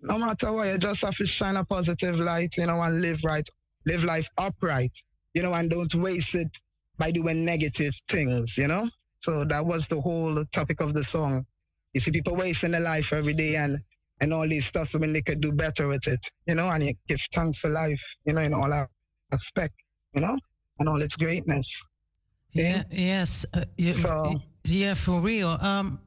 no matter what, you just have to shine a positive light, you know, and live right, live life upright, you know, and don't waste it by doing negative things, you know. So that was the whole topic of the song. You see people wasting their life every day and and all these stuff so when they could do better with it, you know, and you give thanks for life, you know, in all aspect, you know, and all its greatness. Yeah. Yes. Uh, yeah, So- yeah, for real. Um,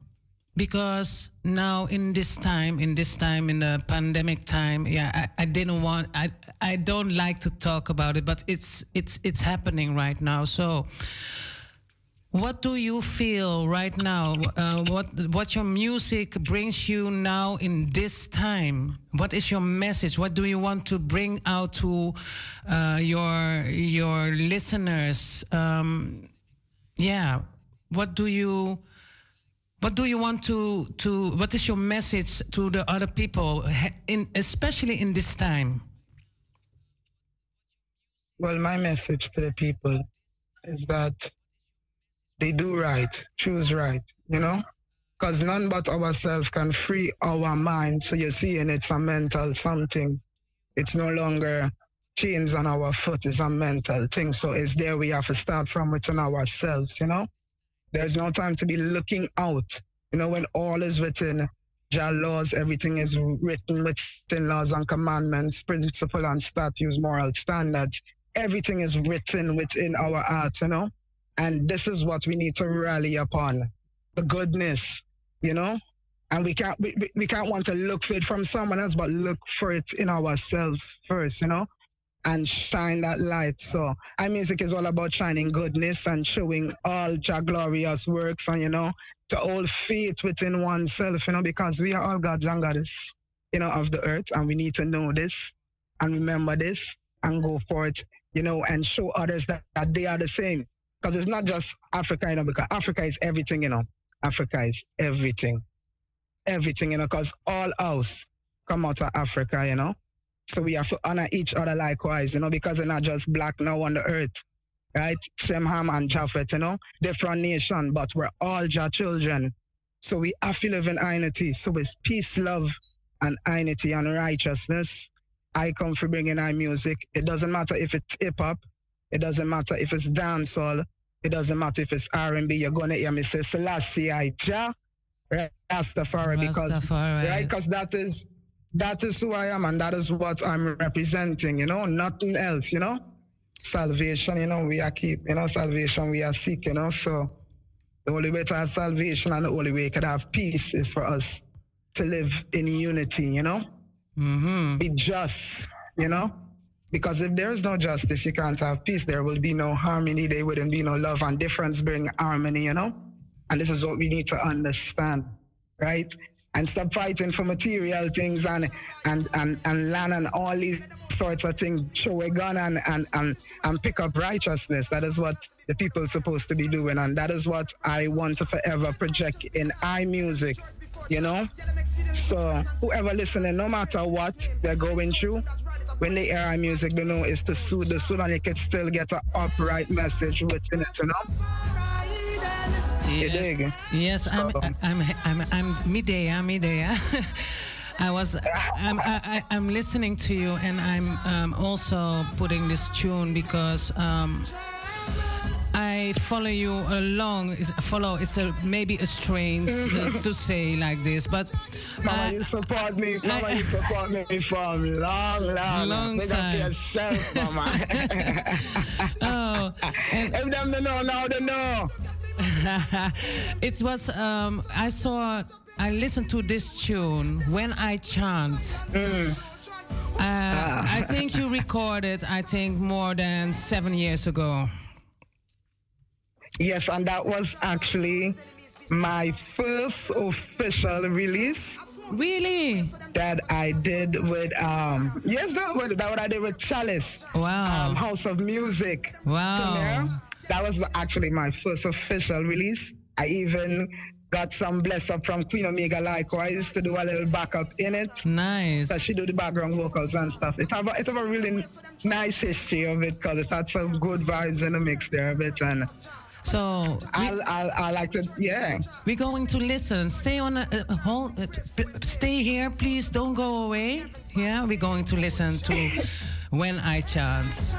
because now in this time, in this time, in the pandemic time, yeah, I, I didn't want, I, I don't like to talk about it, but it's, it's, it's happening right now. So, what do you feel right now? Uh, what what your music brings you now in this time? What is your message? What do you want to bring out to uh, your your listeners? Um, yeah, what do you what do you want to to what is your message to the other people, in especially in this time? Well, my message to the people is that they do right, choose right, you know? Because none but ourselves can free our mind. So you're seeing it's a mental something. It's no longer chains on our foot, it's a mental thing. So it's there we have to start from within ourselves, you know? There's no time to be looking out. You know, when all is within Jah laws, everything is written within laws and commandments, principle and statutes, moral standards. Everything is written within our hearts, you know? And this is what we need to rally upon. The goodness, you know? And we can't we, we- can't want to look for it from someone else, but look for it in ourselves first, you know? and shine that light. So our music is all about shining goodness and showing all Jah glorious works and you know to hold faith within oneself, you know, because we are all gods and goddess, you know, of the earth and we need to know this and remember this and go for it, you know, and show others that, that they are the same. Because it's not just Africa, you know, because Africa is everything, you know. Africa is everything. Everything, you know, because all us come out of Africa, you know. So we have to honor each other likewise, you know, because they're not just black now on the earth, right? Shem, Ham, and Japhet, you know, different nation, but we're all Jah children. So we have to live in unity. So it's peace, love, and unity and righteousness. I come for bringing our music. It doesn't matter if it's hip hop. It doesn't matter if it's dancehall. It doesn't matter if it's R&B. You're gonna hear me say Selassie I Jah, Rastafari, because Rastafari. right, because that is that is who I am and that is what I'm representing. You know, nothing else. You know, salvation. You know, we are keep. You know, salvation we are seeking, You know, so the only way to have salvation and the only way we could have peace is for us to live in unity. You know Mm-hmm. be just, you know? Because if there is no justice, you can't have peace. There will be no harmony. There wouldn't be no love, and difference bring harmony, you know? And this is what we need to understand, right? And stop fighting for material things and and and, and land and all these sorts of things. Show a gun and, and and and pick up righteousness. That is what the people are supposed to be doing, and that is what I want to forever project in I music. You know, so whoever listening, no matter what they're going through, when they hear our music, they know it's to soothe the soul, and you can still get an upright message within it. You know. Dig? Yes, I'm, I'm, I'm, I'm midday, midday. I was, I'm, I, I- I'm listening to you, and I'm um, also putting this tune because um, I follow you along. Is- Follow, it's a maybe a strange uh, to say like this, but Mama, you support me. Mama, you support me from long, long, Long time. yourself, Mama. oh, if them don't know now, they know. it was um, I saw I listened to this tune when I chant. Mm. Uh, Ah. I think you recorded I think more than seven years ago. Yes, and that was actually my first official release. Really? That I did with um yes that was that what I did with Chalice. Wow. Um, House of Music. Wow. That was actually my first official release. I even got some bless up from Queen Omega likewise to do a little backup in it. Nice. So she do the background vocals and stuff. It have a, it have a really nice history of it because it had some good vibes in the mix there of it and So I I I like to yeah. We're going to listen. Stay on. Uh, uh, hold. Uh, stay here, please. Don't go away. Yeah, we're going to listen to when I chant.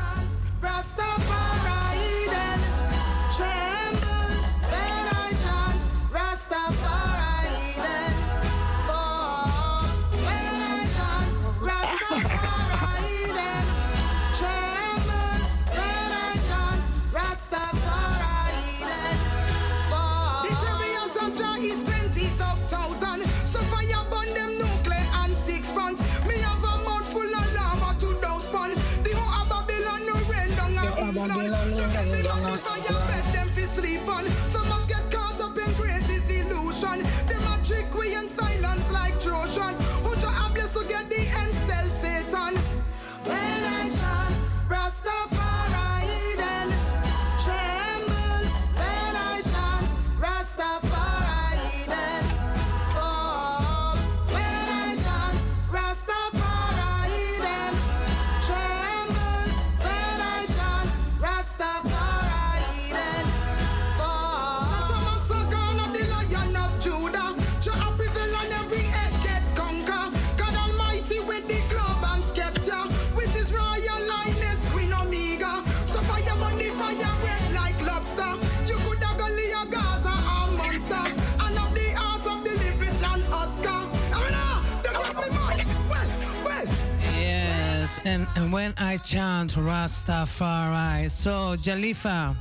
And, when I chant Rastafari. So, Jalifa.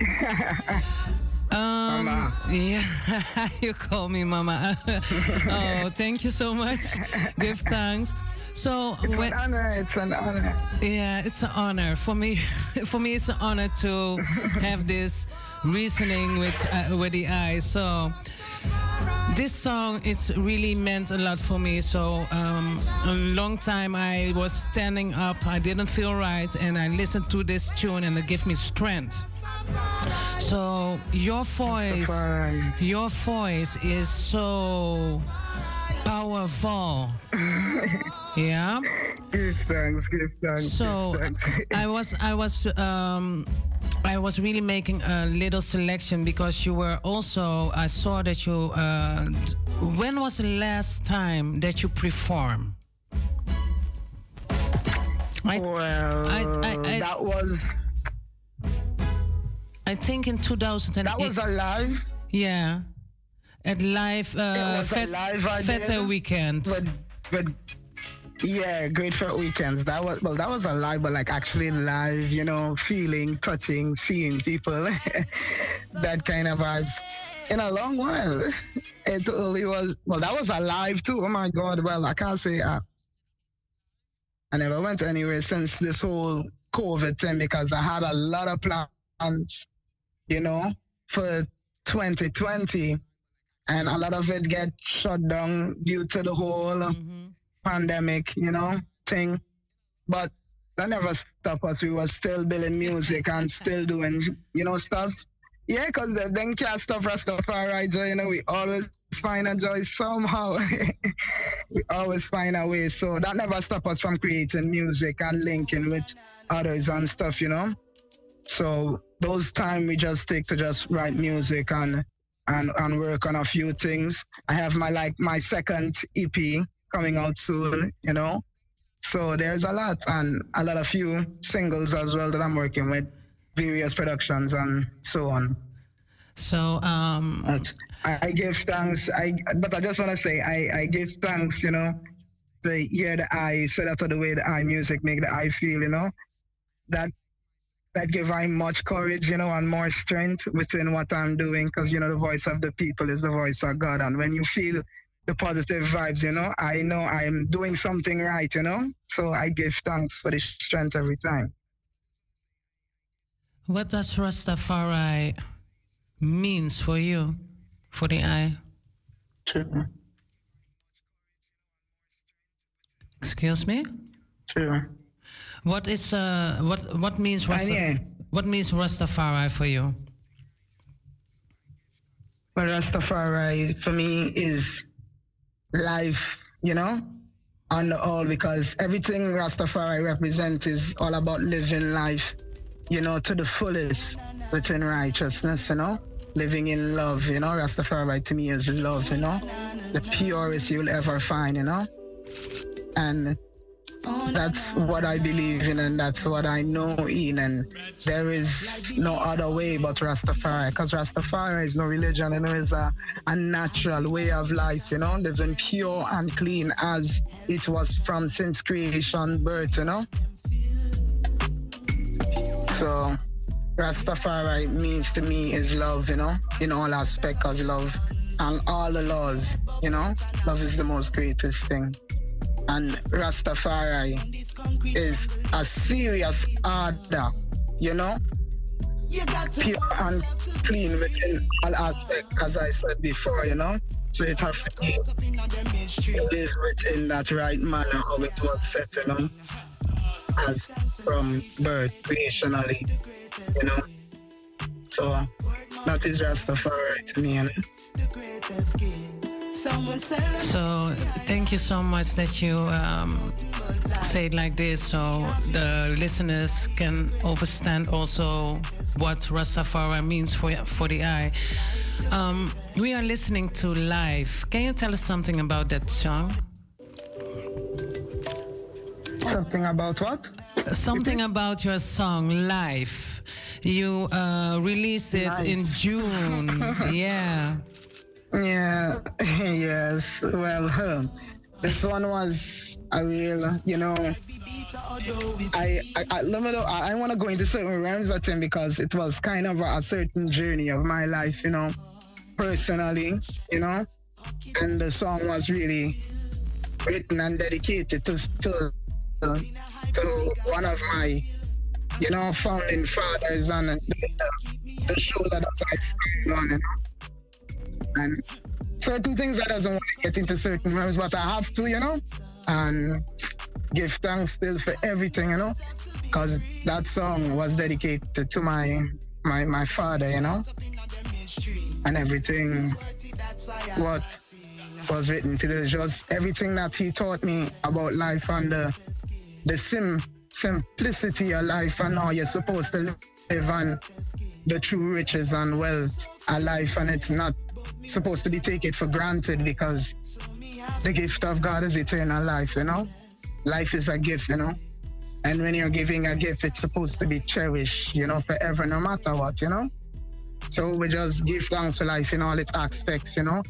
Um, Yeah, you call me Mama. oh, thank you so much. Give thanks. So It's when, an honor. It's an honor. Yeah, it's an honor for me. For me, it's an honor to have this reasoning with uh, with the eyes. So this song is really meant a lot for me. So um, a long time I was standing up, I didn't feel right, and I listened to this tune, and it gave me strength. So your voice, your voice is so powerful. yeah. Give thanks, give thanks. So give thanks. I was I was um I was really making a little selection because you were also I saw that you uh when was the last time that you perform? I, well, I, I, I, that was I think in 2008. that was alive. Yeah. At live uh it was Fet- a live I Feta weekend. But but yeah, great for weekends. That was well, that was a live, but like actually live, you know, feeling, touching, seeing people, that kind of vibes. In a long while, it only was well. That was alive too. Oh my God! Well, I can't say uh, I never went anywhere since this whole COVID thing because I had a lot of plans, you know, for 2020, and a lot of it get shut down due to the whole mm-hmm. pandemic, you know, thing. But that never stopped us. We were still building music and still doing, you know, stuff. Yeah, because the then can't stop Rastafari joy, you know, we always find a joy somehow. we always find a way. So that never stopped us from creating music and linking with others and stuff, you know. So those time we just take to just write music and and and work on a few things. I have my like my second EP coming out soon, you know. So there's a lot and a lot of few singles as well that I'm working with, various productions and so on. So um But I, I give thanks. I but I just want to say I I give thanks. You know, the year that I set up to the way that I music make the I feel. You know, that that give I much courage. You know, and more strength within what I'm doing because you know the voice of the people is the voice of God, and when you feel the positive vibes, you know, I know I'm doing something right. You know, so I give thanks for the strength every time. what does Rastafari means for you? For the eye? True. Excuse me? True. What is uh what what means Rasta- what means Rastafari for you? But Rastafari for me is life, you know, and all because everything Rastafari represents is all about living life, you know, to the fullest within righteousness, you know, living in love, you know. Rastafari to me is love, you know, the purest you'll ever find, you know, and that's what I believe in and that's what I know in and there is no other way but Rastafari because Rastafari is no religion and it is a, a natural way of life you know living pure and clean as it was from since creation birth you know. So Rastafari means to me is love you know in all aspects love and all the laws you know. Love is the most greatest thing and Rastafari is a serious order, you know, pure and clean within all aspects, as I said before, you know. So it has to be live within that right manner how it was set, you know, as from birth, creationally, you know. So that is Rastafari to me, you know. So thank you so much that you um, say it like this, so the listeners can understand also what Rastafari means for for the eye. Um, we are listening to live. Can you tell us something about that song? Something about what? Something about your song live. You uh, released it Live. in June. yeah. Yeah, yes. Well, huh, this one was a real, you know. I, I, I let me know. Want to go into certain realms of thing because it was kind of a, a certain journey of my life, you know, personally, you know. And the song was really written and dedicated to to to one of my, you know, founding fathers and the, the shoulder that I stand on, you know and certain things I doesn't want to get into certain rooms, but I have to, you know, and give thanks still for everything, you know, because that song was dedicated to my my my father, you know, and everything what was written to the just everything that he taught me about life and the the sim simplicity of life and how you're supposed to live and the true riches and wealth of life. And it's not supposed to be taken for granted because the gift of God is eternal life, you know? Life is a gift, you know? And when you're giving a gift, it's supposed to be cherished, you know, forever, no matter what, you know? So we just give thanks for life in all its aspects, you know?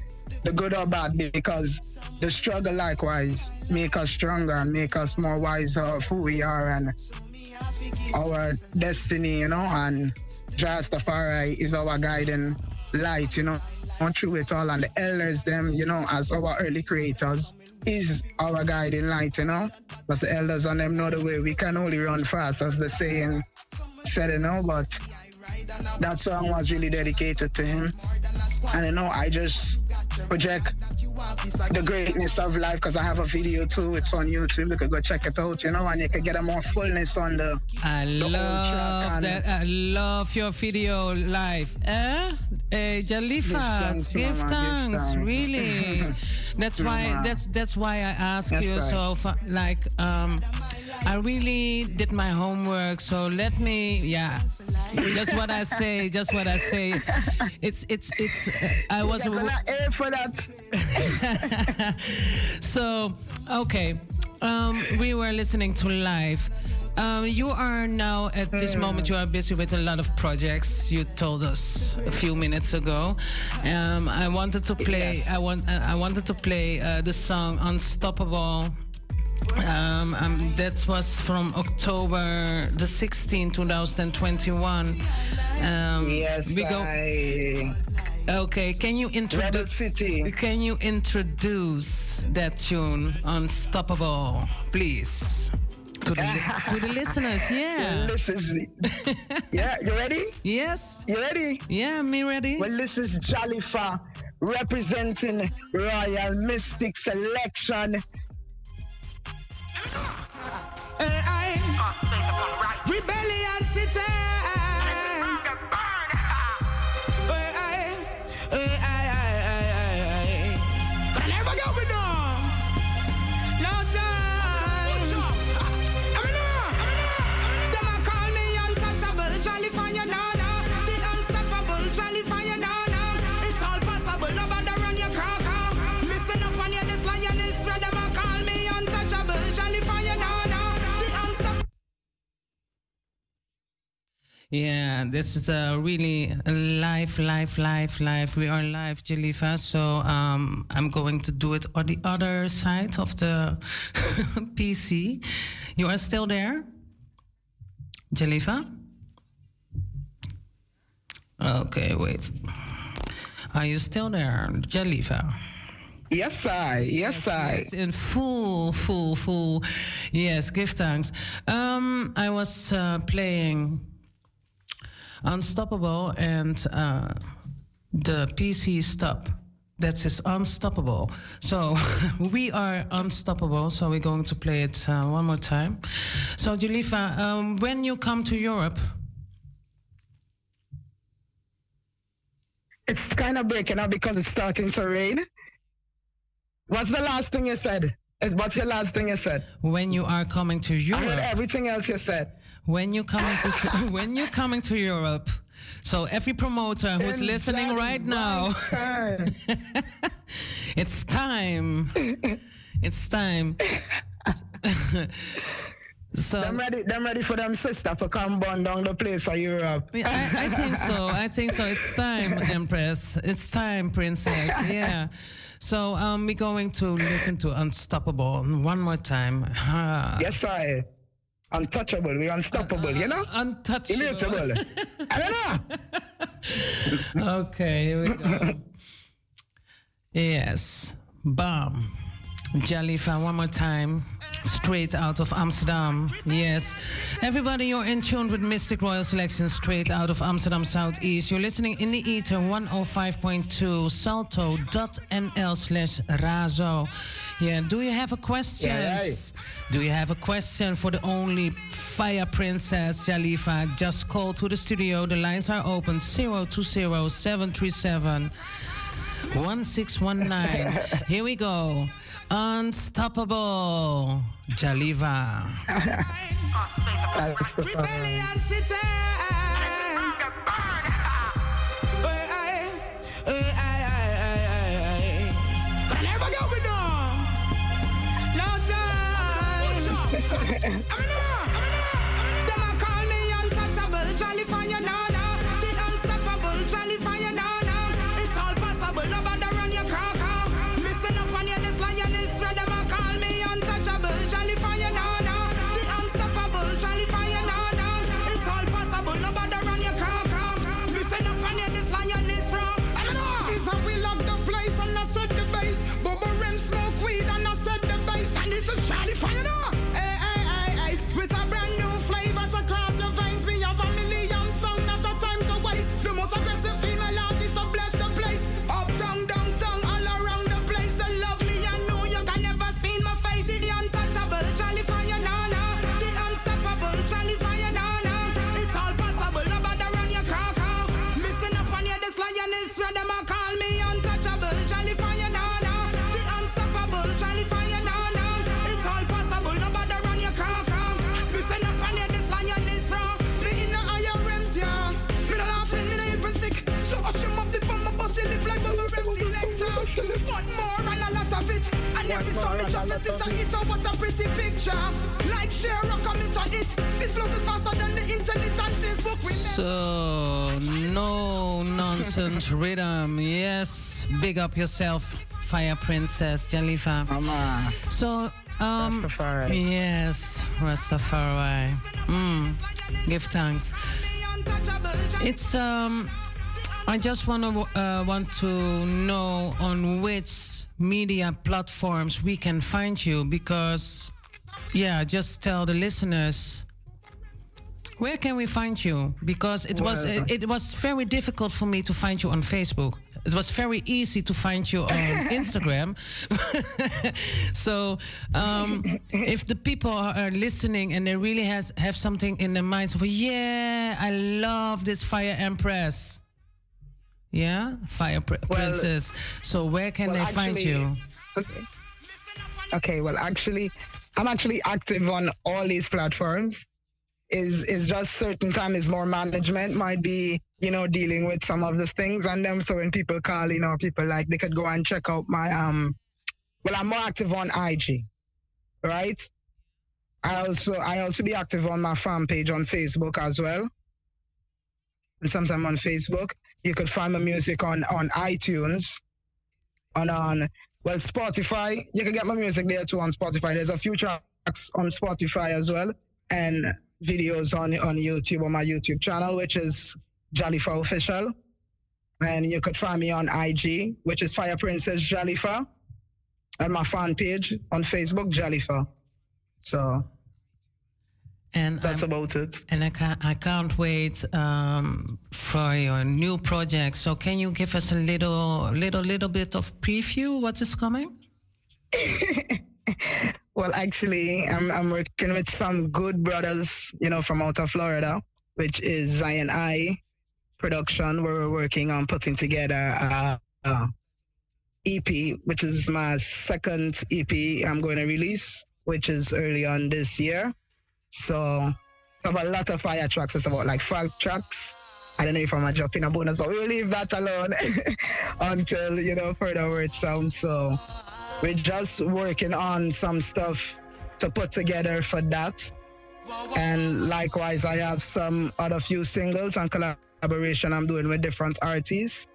The good or bad, because the struggle likewise make us stronger and make us more wiser of who we are and our destiny, you know, and Rastafari is our guiding light, you know, on through it all. And the elders, them, you know, as our early creators, is our guiding light, you know. Because the elders and them know the way we can only run fast, as the saying said, you know, but that song was really dedicated to him. And you know, I just project the greatness of life because I have a video too. It's on YouTube. You can go check it out, you know, and you can get a more fullness on the. I the love that. I love your video live. Eh? Hey, Jalifa, Give thanks, give Mama, thanks. Really, that's why. That's that's why I ask That's you. right. So, fa- like, um, I really did my homework. So let me, yeah, just what I say. Just what I say. It's it's it's. uh, I was. An for that. so okay um, we were listening to live um, you are now at this moment you are busy with a lot of projects you told us a few minutes ago um, i wanted to play i want i wanted to play uh, the song unstoppable um, um, that was from October the 16th, 2021. Um, yes, we go. I- Okay, can you introduce? City. Can you introduce that tune, "Unstoppable," please, to the li- to the listeners? Yeah. Well, this is. Yeah, you ready? Yes. You ready? Yeah, me ready. Well, this is Jalifa representing Royal Mistic Selection. Uh, Rebellion City. Yeah, this is a really live, live, live, live. We are live, Jalifa. So um, I'm going to do it on the other side of the PC. You are still there, Jalifa? Okay, wait. Are you still there, Jalifa? Yes, I. Yes, I. Yes, in full, full, full. Yes, give thanks. Um, I was uh, playing Unstoppable and uh, the PC stop. That is unstoppable. So we are unstoppable. So we're going to play it uh, one more time. So Jalifa, um, when you come to Europe, It's kind of breaking up because it's starting to rain. What's the last thing you said? What's your last thing you said? when you are coming to Europe. I heard everything else you said. When you coming to when you coming to Europe. So every promoter who's In listening right now, time. it's time. It's time. so I'm ready, I'm ready for them sister for come burn down the place of Europe. I, I think so. I think so. It's time, Empress. It's time, Princess. Yeah. So um, we're going to listen to Unstoppable one more time. Yes, I. Untouchable, we are unstoppable, you know? Untouchable. Immutable. I don't know. okay, here we go. yes. Bam. Jalifa, one more time. Straight out of Amsterdam. Yes. Everybody, you're in tune with Mistic Royal Selection straight out of Amsterdam Southeast. You're listening in the ether 105.2 salto.nl slash razo. Yeah, do you have a question? Yeah, yeah. Do you have a question for the only fire princess Jalifa? Just call to the studio. The lines are open 020 737 1619. Here we go. Unstoppable. Jalifa. Rebellion city. It. And every song me drop it is a hit. Oh, what a pretty picture. Like share rock, I'm into it. This flows is faster than the internet and Facebook. So, no nonsense rhythm. Yes, big up yourself, Fire Princess Jalifa. Mama. So, um, yes, Rastafari. Mm, give thanks. It's um, I just want to uh, want to know on which media platforms we can find you because, yeah, just tell the listeners where can we find you? Because it was it, it was very difficult for me to find you on Facebook. It was very easy to find you on Instagram. so, um, if the people are listening and they really has have something in their minds of, yeah, I love this Fire Empress. Yeah, Fire Pr- Princess. So where can Well, they find you? Okay. Okay, well, actually, I'm actually active on all these platforms. Is is just certain time is more management might be you know dealing with some of these things and them. So when people call, you know, people like they could go and check out my um. Well, I'm more active on IG, right? I also I also be active on my fan page on Facebook as well. And sometimes on Facebook, you could find my music on on iTunes, on on well Spotify. You can get my music there too on Spotify. There's a few tracks on Spotify as well, and videos on on YouTube on my YouTube channel, which is Jalifa Official. And you could find me on IG, which is Fire Princess Jalifa, and my fan page on Facebook, Jalifa. So And that's about it. And I can't, I can't wait um, for your new project. So can you give us a little, little, little bit of preview? What is coming? Well, actually, I'm, I'm working with some good brothers, you know, from out of Florida, which is Zion I production, where we're working on putting together a, a EP, which is my second EP I'm going to release, which is early on this year. So it's about a lot of fire tracks. It's about like five tracks. I don't know if I'm gonna drop in a bonus, but we'll leave that alone until you know further where it sounds. So we're just working on some stuff to put together for that. And likewise, I have some other few singles and collaboration I'm doing with different artists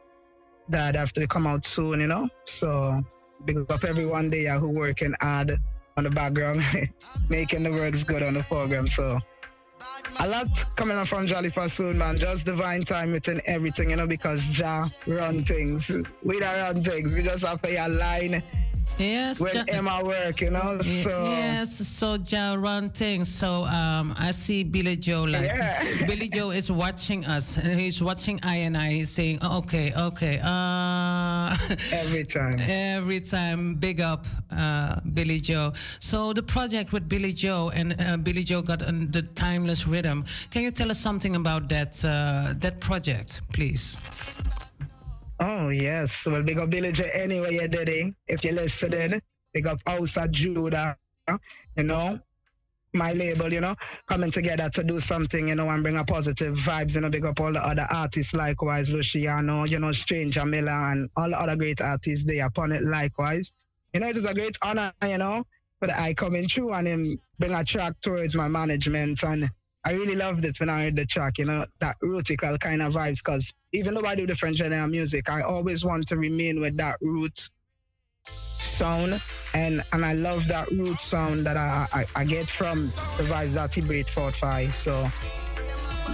that have to come out soon, you know. So big up everyone there who working hard on the background, making the works good on the program. So a lot coming up from Jalifa soon, man. Just divine time within everything, you know, because Jah run things. We don't run things. We just have to align Yes, when Ja- Emma work, you know. So yes, so Ja run things. So um, I see Billy Joe like Yeah. Billy Joe is watching us and he's watching I and I. He's saying, "Oh, "Okay, okay." Uh, every time, every time, big up uh, Billy Joe. So the project with Billy Joe and uh, Billy Joe got the timeless rhythm. Can you tell us something about that uh, that project, please? Oh yes. Well, big up J anyway you did it. If you're listening, big up House of Judah. You know, my label. You know, coming together to do something. You know, and bring a positive vibes. You know, big up all the other artists likewise, Luciano. You know, Stranger Miller and all the other great artists there upon it likewise. You know, it is a great honor. You know, for the I coming through and him bring a track towards my management and. I really loved it when I heard the track, you know, that rootical kind of vibes. Because even though I do different genre of music, I always want to remain with that root sound, and and I love that root sound that I I, I get from the vibes that he breathed forth for. So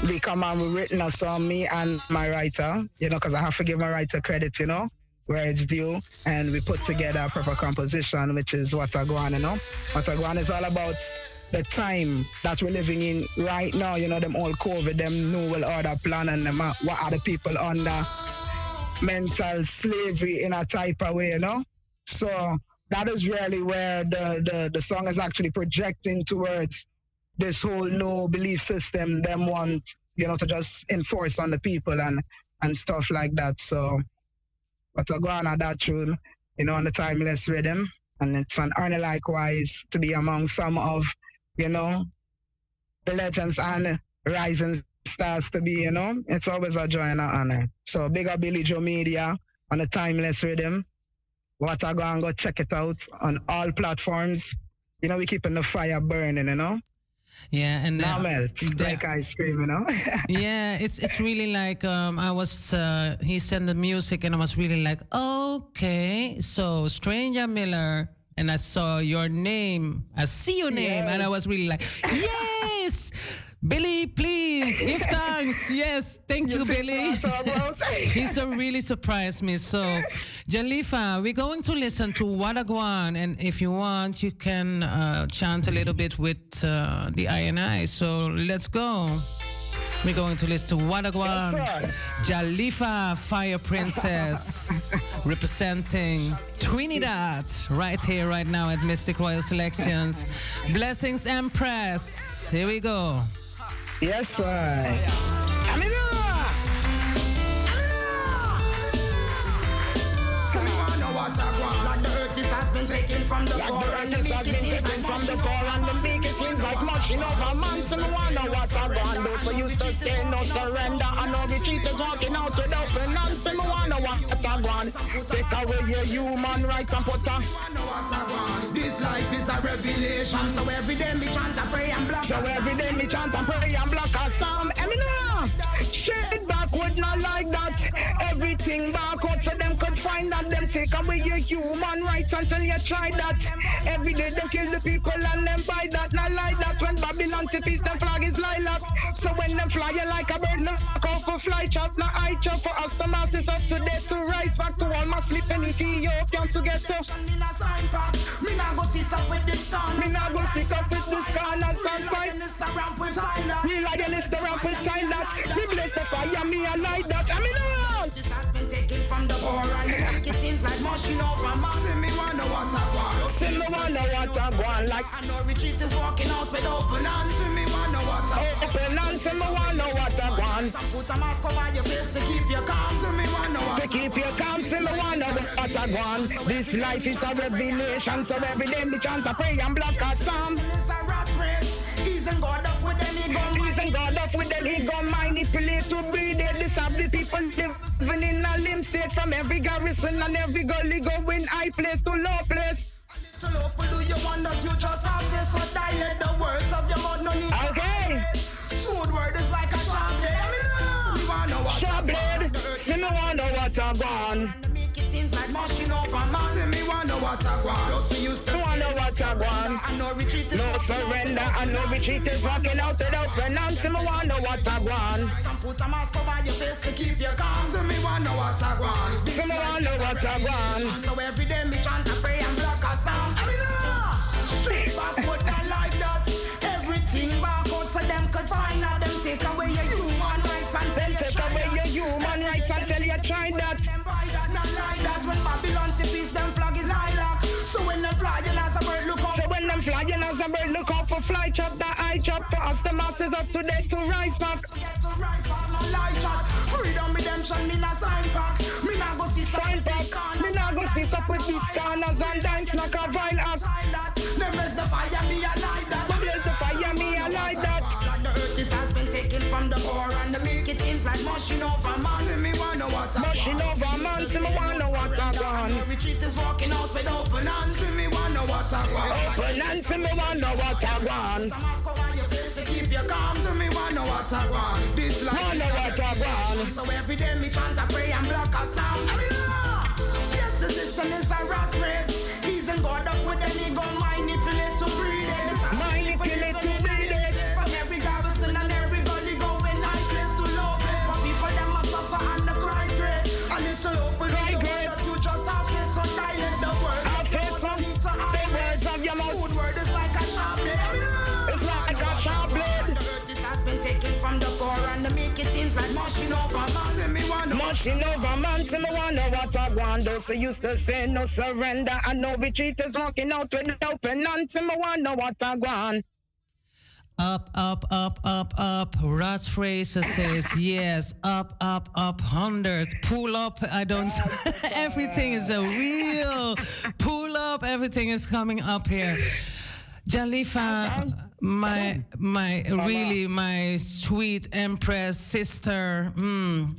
we come on, we written a song, me and my writer, you know, because I have to give my writer credit, you know, where it's due, and we put together a proper composition, which is what I go on, you know. What I go on is all about the time that we're living in right now, you know, them all COVID, them new world order plan and them, uh, what are the people under mental slavery in a type of way, you know? So that is really where the, the, the song is actually projecting towards this whole new belief system them want, you know, to just enforce on the people and, and stuff like that. So but I go on at that tune, you know, on the timeless rhythm. And it's an honor likewise to be among some of, you know, the legends and rising stars to be, you know. It's always a joy and an honor. So big up Billy Joe Media on the timeless rhythm. What I go and go check it out on all platforms. You know, we keeping the fire burning, you know. Yeah, and Now uh, melt the- like ice cream, you know. yeah, it's it's really like um, I was. Uh, he sent the music, and I was really like, okay, so Stranger Miller, and I saw your name, I see your name, and I was really like, yes. Billy, please give thanks. Yes, thank you, Billy. He's so really surprised me. So, Jalifa, we're going to listen to What I Go On, and if you want, you can uh, chant a little bit with uh, the INI. So let's go. We're going to listen to What I Go On, Jalifa, Fire Princess, representing Trinidad, right here, right now at Mistic Royal Selections. Blessings, Empress. Here we go. Yes, sir. So me wanna know what I want. Like the earth it has been taken from the poor and the meek it seems from the poor seems like much enough a man. So me wanna what I want. Those who used to say no surrender, I know retreat is walking out without finance. So me wanna what I want. Take away your human rights and put a This life is a revelation. So every day me chant and pray and block. So every day me chant and pray and block a psalm. Eminem, straight backward, not like that. Everything backward, so them could find that them take away your human rights until you try that. Every day them kill the people and them buy that, not like that. When Babylon see peace, them flag is lilac. So when them fly you like a bird, no call for fly chop, no eye chop for us. The masses up to day to rise back to all my sleeping Ethiopians to get to. Me nah go sit up with this gun. Me nah go sit up with this and stand fight. The ramp with Tyler. We like the the ramp with Tyler. We bless the fire, me I like that. I mean, uh. no. This has been taken from the poor and. It seems like mushing over man. See me wanna what I want. See me wanna what I want like. I know retreat is walking out with open hands. See me wanna what I want. Open hands, see me wanna what I want. Some put a mask over your face to keep you calm. See me wanna what To keep you calm, see me wanna what I want. This life is a revelation, so every day me chant a pray and block a psalm. It's a rat race. He's in God up with them, He's in God up with them, he gon' manipulate to breed it. This have the people living in a limb state from every garrison and every gully going high place to low place. So open do you want that you just have this so dilate the words of your mouth no need to Okay. Smooth word is like a sharp blade. Me wanna what Sharp blade, see me wanna what I want mushing over man. Say me want know what I want. Just to use the want no what I want. I know retreat is no surrender. I know retreat is walking out without the friend. And say me want no what I want. And put a mask over your face to keep you calm. Say me want no what I want. Say me want no what I want. So every day me chant and pray and block a sound. I mean, ah, straight backward, not like that. Everything back out so them could find out. Them take away your human rights and tell you. Take away your human rights and tell you. Bird look out for fly chop that I chop for us the masses of today to rise back. Freedom redemption, me not sign pack. Me not go sit up with these corners. Me not go sit up with these corners and dance like a vile act. Them raise the fire, me a from the poor and the milk it seems like mushing over man. See me wanna what I Mushing over man, see me wanna what I want. The retreat is walking out with open hands. See me wanna what I want. Open hands, see me wanna what I want. Your face to keep you calm. See me wanna what I want. This life Wanna what I want. So every day me chant a pray and block a sound. I mean, yes, the system is a rat race. Make it seems like mushing over man. See me wanna Mushing over man, see me wanna what I want. Those who used to say no surrender and no retreat is walking out with open hands. See me wanna what I want. Up, up, up, up, up. Russ Fraser says yes. Up, up, up. Hundred. Pull up. I don't. everything is a wheel. Pull up. Everything is coming up here. Jalifa, my my really my sweet empress sister. Mm,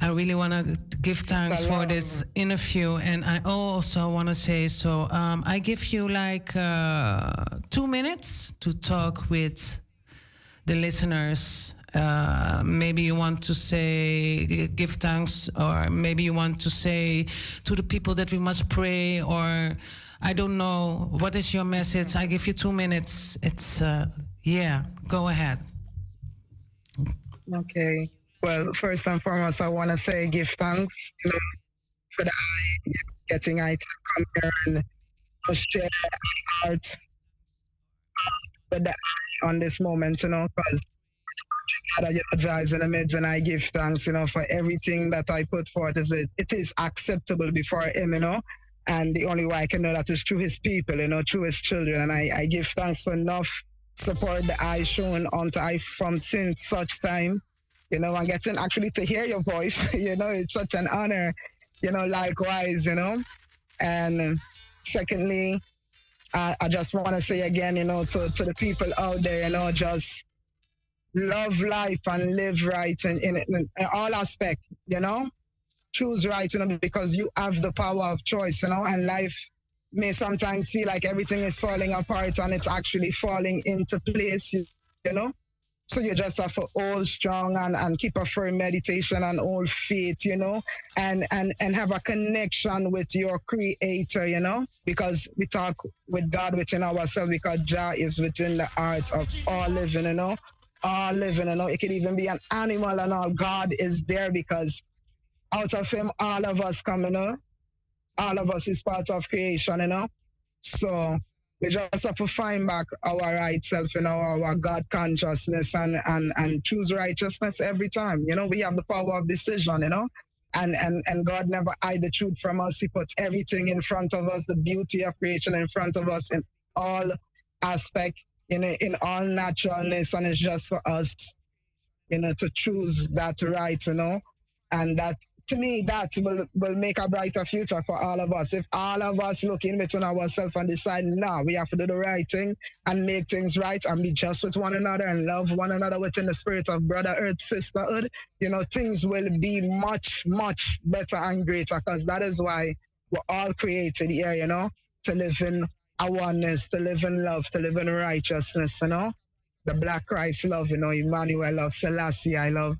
I really want to give thanks for this interview, and I also want to say so. Um, I give you like uh, two minutes to talk with the listeners. Uh, maybe you want to say give thanks, or maybe you want to say to the people that we must pray, or I don't know. What is your message? I give you two minutes. It's uh, yeah. Go ahead. Okay. Well, first and foremost, I want to say give thanks, you know, for the getting I to come here and share heart with the on this moment, you know, because God, you know, in the midst, and I give thanks, you know, for everything that I put forth. Is it, it is acceptable before Him, you know, and the only way I can know that is through His people, you know, through His children, and I, I give thanks for enough support that I shown unto I from since such time you know, and getting actually to hear your voice, you know, it's such an honor, you know, likewise, you know. And secondly, I, I just want to say again, you know, to, to the people out there, you know, just love life and live right in, in, in, in all aspect, you know. Choose right, you know, because you have the power of choice, you know, and life may sometimes feel like everything is falling apart and it's actually falling into place, you, you know. So you just have to hold strong and, and keep a firm meditation and hold faith, you know, and, and, and have a connection with your creator, you know, because we talk with God within ourselves because Jah is within the heart of all living, you know, all living, you know. It could even be an animal and all. God is there because out of him, all of us come, you know. All of us is part of creation, you know. So we just have to find back our right self, you know, our God consciousness and, and, and choose righteousness every time. You know, we have the power of decision, you know. And, and and God never hide the truth from us. He puts everything in front of us, the beauty of creation in front of us in all aspect, you know, in all naturalness. And it's just for us, you know, to choose that right, you know. And that to me, that will, will make a brighter future for all of us. If all of us look in between ourselves and decide, now we have to do the right thing and make things right and be just with one another and love one another within the spirit of brotherhood, sisterhood, you know, things will be much, much better and greater because that is why we're all created here, you know, to live in oneness, to live in love, to live in righteousness, you know. The Black Christ love, you know, Emmanuel love, Selassie I love,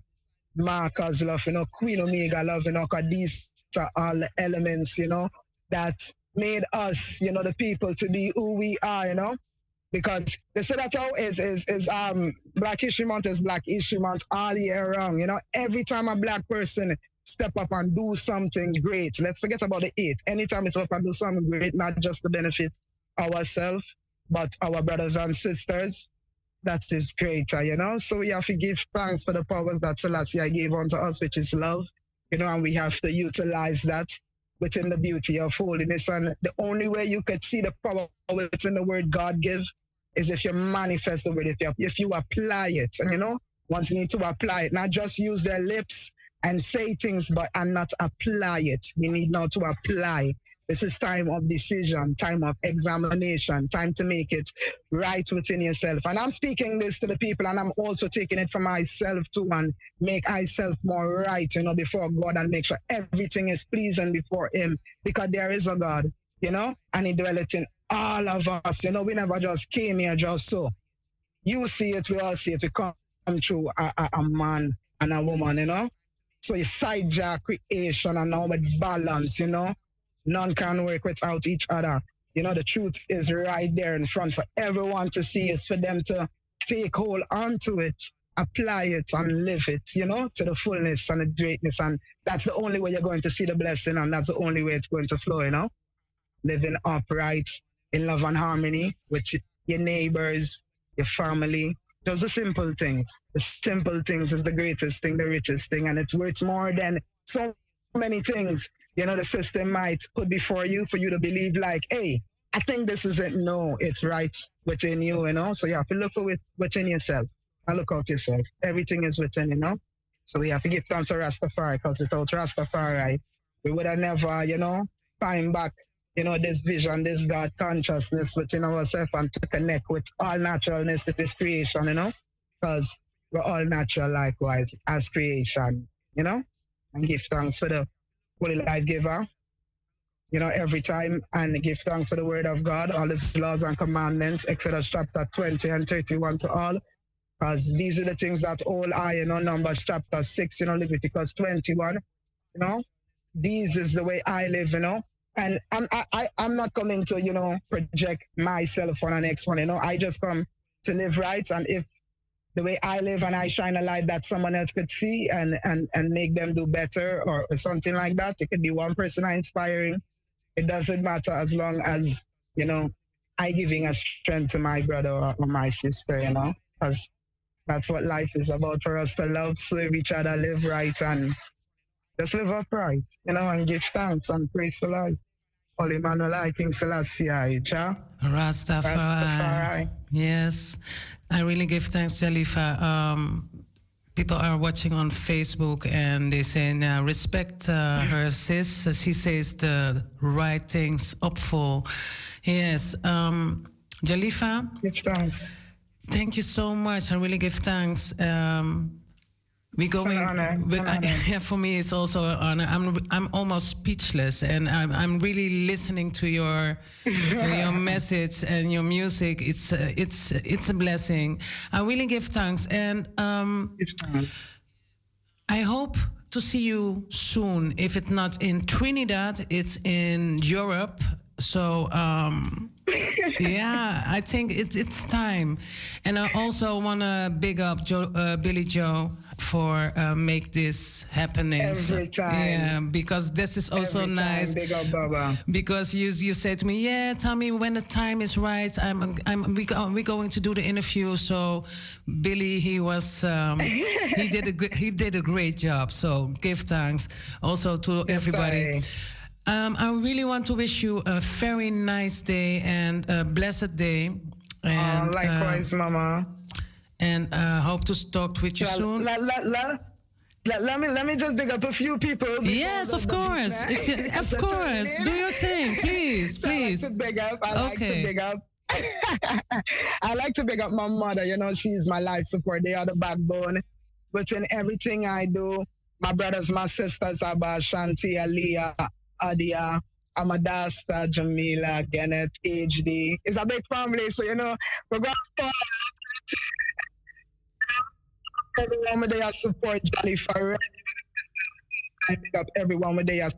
Marcus love, you know, Queen Omega love, you know, because these are all the elements, you know, that made us, you know, the people to be who we are, you know. Because that how is is is um Black History Month is Black History Month all year round. You know, every time a black person step up and do something great, let's forget about the eight. Anytime it's up and do something great, not just to benefit ourselves, but our brothers and sisters, that is greater, you know. So we have to give thanks for the powers that Selassie gave unto us, which is love, you know, and we have to utilize that within the beauty of holiness. And the only way you could see the power within the word God give is if you manifest the word, if you if you apply it, and you know, ones need to apply it, not just use their lips and say things, but and not apply it. We need now to apply. This is time of decision, time of examination, time to make it right within yourself. And I'm speaking this to the people, and I'm also taking it for myself too, and make myself more right, you know, before God, and make sure everything is pleasing before Him, because there is a God, you know, and He dwelleth in all of us. You know, we never just came here just so. You see it, we all see it. We come through a, a, a man and a woman, you know. So you sidejack creation and now with balance, you know. None can work without each other. You know, the truth is right there in front for everyone to see. It's for them to take hold onto it, apply it, and live it, you know, to the fullness and the greatness. And that's the only way you're going to see the blessing, and that's the only way it's going to flow, you know. Living upright in love and harmony with your neighbors, your family. Just the simple things. The simple things is the greatest thing, the richest thing, and it's worth more than so many things you know, the system might put before you for you to believe like, hey, I think this is it. No, it's right within you, you know. So you have to look for it within yourself and look out yourself. Everything is within, you know. So we have to give thanks to Rastafari because without Rastafari, we would have never, you know, find back, you know, this vision, this God consciousness within ourselves and to connect with all naturalness with this creation, you know, because we're all natural likewise as creation, you know, and give thanks for the Holy Life Giver, you know, every time and give thanks for the word of God, all his laws and commandments, Exodus chapter 20 and 31 to all. Because these are the things that all I, you know, Numbers chapter 6, you know, Leviticus 21, you know, these is the way I live, you know. And I'm, I, I, I'm not coming to, you know, project myself on the next one, you know. I just come to live right. And if the way I live and I shine a light that someone else could see and, and, and make them do better or, or something like that. It could be one person I inspiring. It doesn't matter as long as, you know, I giving a strength to my brother or, or my sister, you know, because that's what life is about for us to love, serve each other, live right and just live upright, you know, and give thanks and praise for life. Holy Manuel, King Selassie, Jah. Rastafari. Rastafari. Yes. I really give thanks, Jalifa. Um, people are watching on Facebook and they say, uh, respect uh, her sis. She says the right things up for. Yes. Um, Jalifa. Give thanks. Thank you so much. I really give thanks. Um, we It's an going. honor. It's with- an honor. yeah, for me, it's also an honor. I'm I'm almost speechless, and I'm I'm really listening to your to your message and your music. It's uh, it's it's a blessing. I really give thanks, and um, I hope to see you soon. If it's not in Trinidad, it's in Europe. So um, yeah, I think it's it's time. And I also want to big up Joe, uh, Billy Joe for uh, make this happening. Every time. Yeah, because this is also Every time, nice. big up Baba. Because you you said to me, yeah, tell me when the time is right. I'm I'm we go, we going to do the interview. So Billy, he was um, he did a good, he did a great job. So give thanks also to everybody. Um, I really want to wish you a very nice day and a blessed day. And, Oh, likewise, uh, Mama. And uh, hope to talk with you soon. Let, let, let, me let me just dig up a few people. Yes, of course. It's of course. Do your thing, please, So please. I like to big up. I like to big up. I like to big up my mother. You know, she's my life support. They are the backbone. But in everything I do, my brothers, my sisters, Abba, Shanti, Aliyah, Adia, Amadasta, Jamila, Kenneth, HD. It's a big family, so you know, we're going to everyone with their support, Jolly for I pick up everyone with their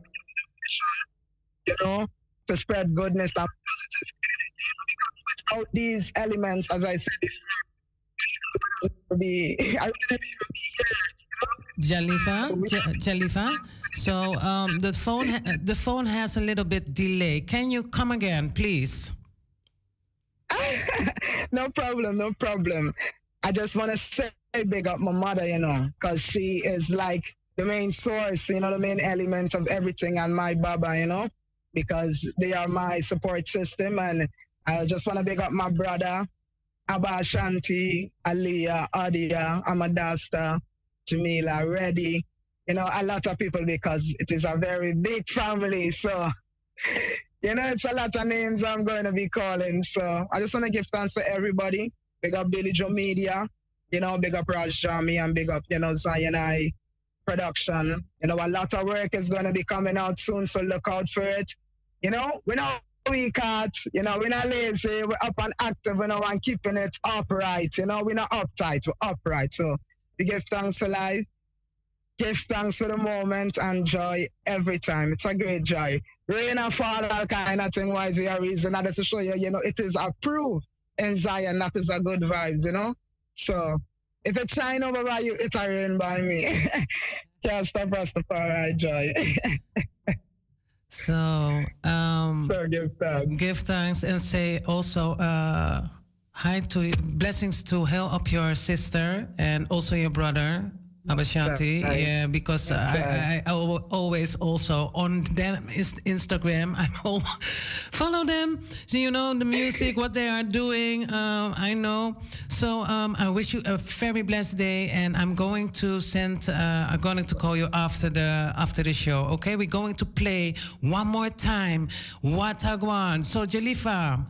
you know, to spread goodness and positive without these elements, as I said before, be I wouldn't Jalifa, J- Jalifa. So um, the phone ha- the phone has a little bit delay. Can you come again, please? no problem, no problem. I just want to say big up my mother, you know, because she is like the main source, you know, the main element of everything, and my Baba, you know, because they are my support system. And I just want to big up my brother, Abashanti, Aliyah, Adia, Amadasta, Jamila, Reddy. You know, a lot of people because it is a very big family. So, you know, it's a lot of names I'm going to be calling. So I just want to give thanks to everybody. Big up Billy Joe Media, you know, big up Raj and big up, you know, Zion I production. You know, a lot of work is going to be coming out soon, so look out for it. You know, we're not weak out, you know, we're not lazy, we're up and active, you know, and keeping it upright, you know, we're not uptight, we're upright. So we give thanks for life, give thanks for the moment, and joy every time. It's a great joy. Rain and fall, all kind of thing wise, we are reason. That is to show you, you know, it is approved in Zion, that is a good vibes, you know. So if it shine over by you, it a rain by me. Can't stop Rastafari joy. So, um, so give thanks. Give thanks and say also uh, hi to blessings to help up your sister and also your brother. Abashanti, sir. I- yeah, because. I, I, I always also on them Instagram. I follow them, so you know the music, what they are doing. Um, I know. So um, I wish you a very blessed day, and I'm going to send. Uh, I'm going to call you after the after the show. Okay, we're going to play one more time. Watagwan. So Jalifa.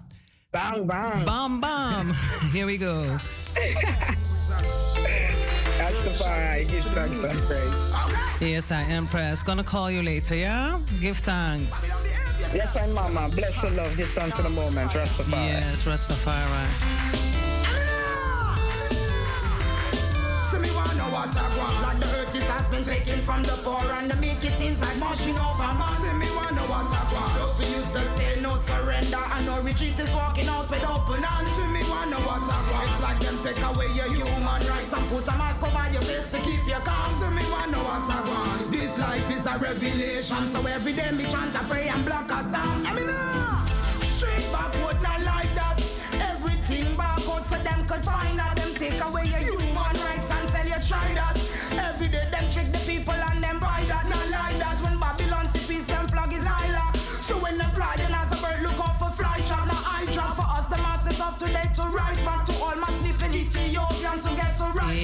Bang bang. Bam bam. Here we go. Rastafari, give thanks and praise. Yes, I am pressed. Gonna call you later, yeah? Give thanks. Yes, I'm Mama. Bless and love. Give thanks in the moment. Rastafari. Yes, Rastafari. See me wanna what I want Like the earth it has been taken from the poor And the make it seems like moshing over man See me wanna what I want Who used to say no surrender. And no retreat is walking out with open hands See me. Wanna what I want It's like. Them take away your human rights And put a mask over your face to keep you calm See me. Wanna what I want This life is a revelation. So every day me chant a pray and block a sound I mean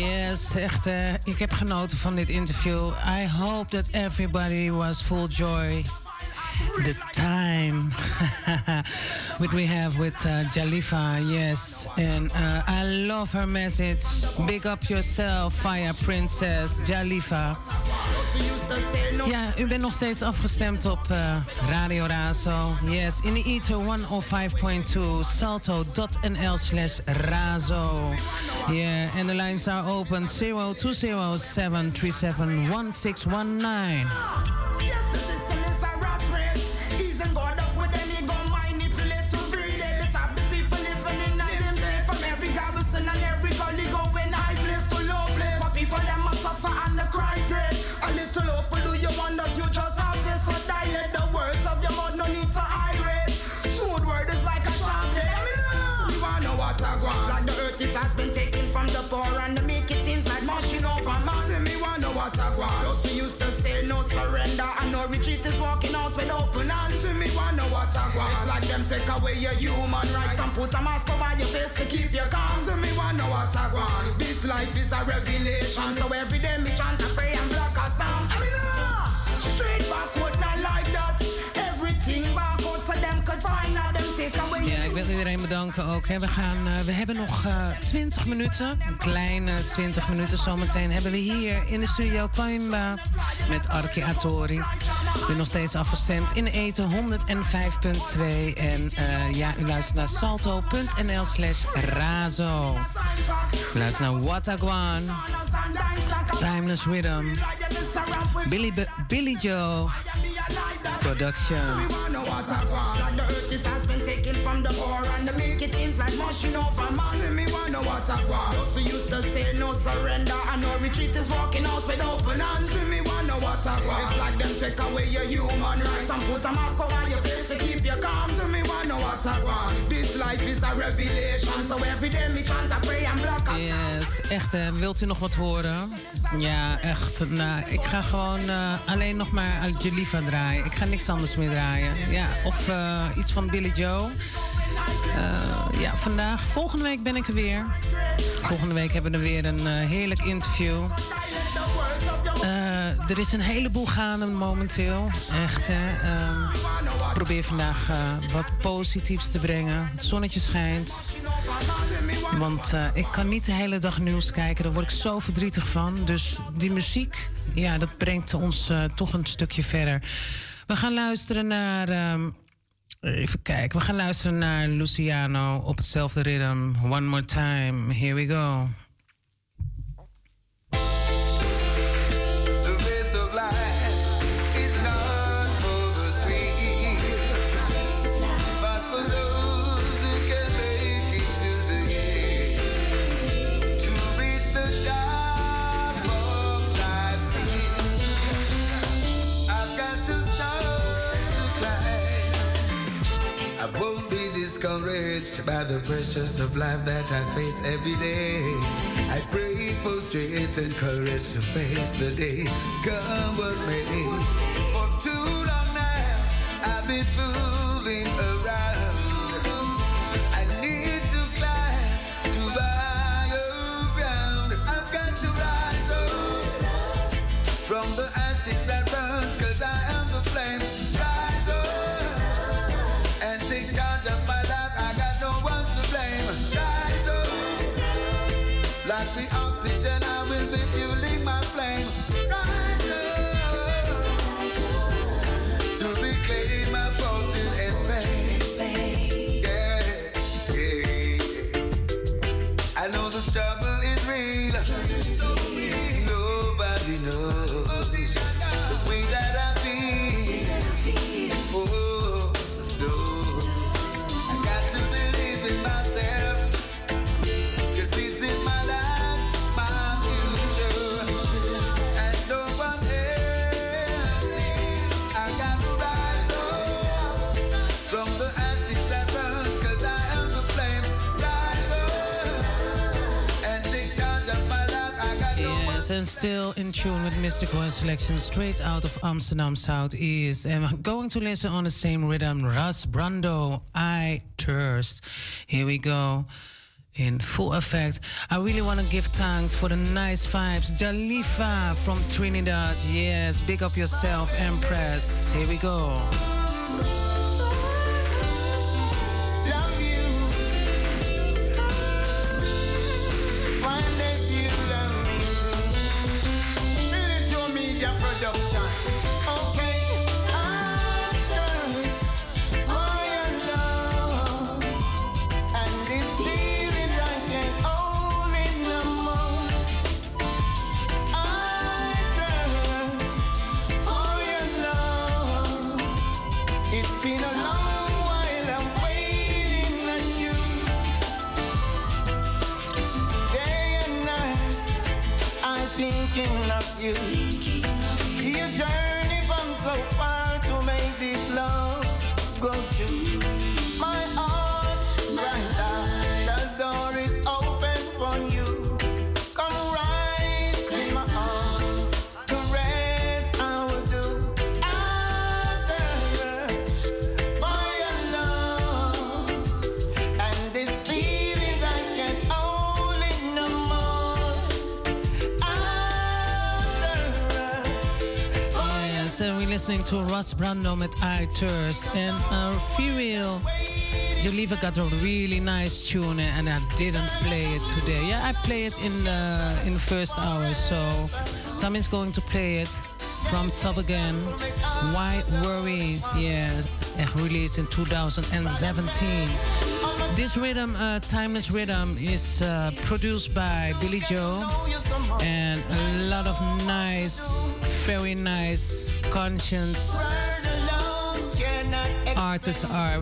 Yes, echt. eh, ik heb genoten van dit interview. I hope that everybody was full joy. The time what we have with uh, Jalifa, yes, and uh, I love her message. Big up yourself, Fire Princess Jalifa. Ja, u bent nog steeds afgestemd op eh, Radio Razo. Yes, in de ether 105.2 salto.nl slash razo. Yeah, en de lines are open 0207371619. Surrender and no retreat is walking out with open hands. See me wanna know what I. It's like them take away your human rights and put a mask over your face to keep you calm. See me wanna know what I. This life is a revelation, so every day me chant and pray and block a sound. I mean, ah, straight backward, iedereen bedanken ook. We, gaan, eh, we hebben nog eh 20 minuten, een kleine 20 minuten. Zometeen hebben we hier in de studio Kaimba met Arki Atori. Ik ben nog steeds afgestemd in eten 105.2. En eh, ja, u luistert naar salto.nl slash razo. U luistert naar Watagwan, Timeless Rhythm, Billy, Billy Joe Production. Taken from the poor and the make it seems like moshing over man. See me wanna what I want. Those who used to say no surrender and no retreat is walking out with open hands. See me wanna what I want. It's like them take away your human rights and put a mask over your face to keep you calm. See me wanna what I want. This life is a revelation, so every day me chant a pray and block a Yes, echt hè. Wilt u nog wat horen? Ja, echt. Nou, ik ga gewoon eh, alleen nog maar uit Jalifa draaien. Ik ga niks anders meer draaien. Ja, of eh, iets van Billy Joe. Eh, ja, vandaag. Volgende week ben ik er weer. Volgende week hebben we weer een eh, heerlijk interview. Eh, er is een heleboel gaande momenteel. Echt, hè. Ehm, ik probeer vandaag wat positiefs te brengen. Het zonnetje schijnt. Want ik kan niet de hele dag nieuws kijken. Daar word ik zo verdrietig van. Dus die muziek, ja, dat brengt ons toch een stukje verder. We gaan luisteren naar... even kijken. We gaan luisteren naar Luciano op hetzelfde ritme. One more time. Here we go. Discouraged by the pressures of life that I face every day. I pray for strength and courage to face the day, come what may. For too long now, I've been fooling around. Yes, and still in tune with Mistic Royal Selection straight out of Amsterdam Southeast. And we're going to listen on the same rhythm. Ras Brando, I Thirst. Here we go. In full effect. I really want to give thanks for the nice vibes. Jalifa from Trinidad. Yes, big up yourself, Empress. Here we go. Thinking of. You listening to Ras Brando with I. And uh, Female, Jalifa got a really nice tune and I didn't play it today. Yeah, I play it in the, in the first hour, so Tommy's going to play it from top again. Why Worry? Echt released in 2017. This rhythm, uh, Timeless Rhythm, is uh, produced by Billy Joe and a lot of nice, very nice, conscious artists are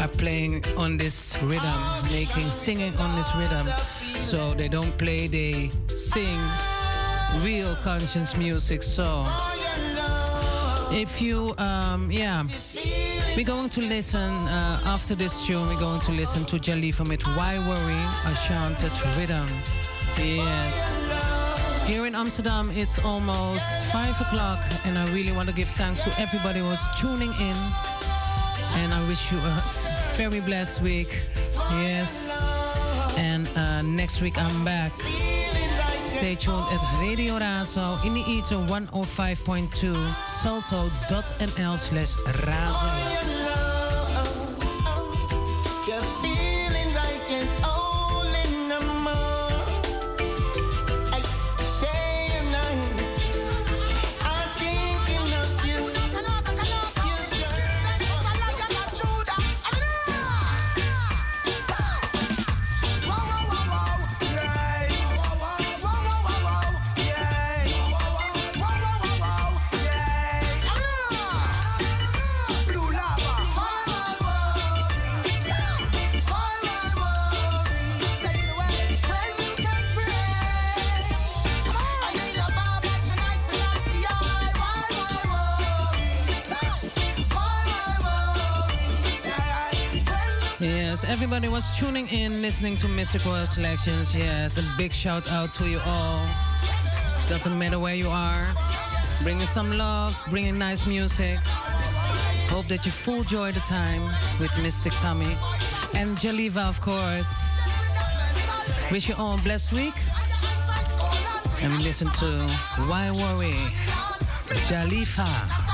are playing on this rhythm, making singing on this rhythm. So they don't play, they sing real conscious music. So if you, um, yeah, we're going to listen uh, after this tune. We're going to listen to Jalifa with "Why Worry," a chanted rhythm. Yes. Here in Amsterdam, it's almost five o'clock, and I really want to give thanks to everybody who's tuning in. And I wish you a very blessed week. Yes. And uh, next week I'm back. Tuned at Radio Razo in the ether 105.2 salto.nl slash razo. Everybody was tuning in, listening to Mistic Royal Selections. Yes, a big shout out to you all. Doesn't matter where you are. Bringing some love, bringing nice music. Hope that you full joy the time with Mistic Tommy and Jalifa, of course. Wish you all a blessed week. And listen to Why Worry, Jalifa.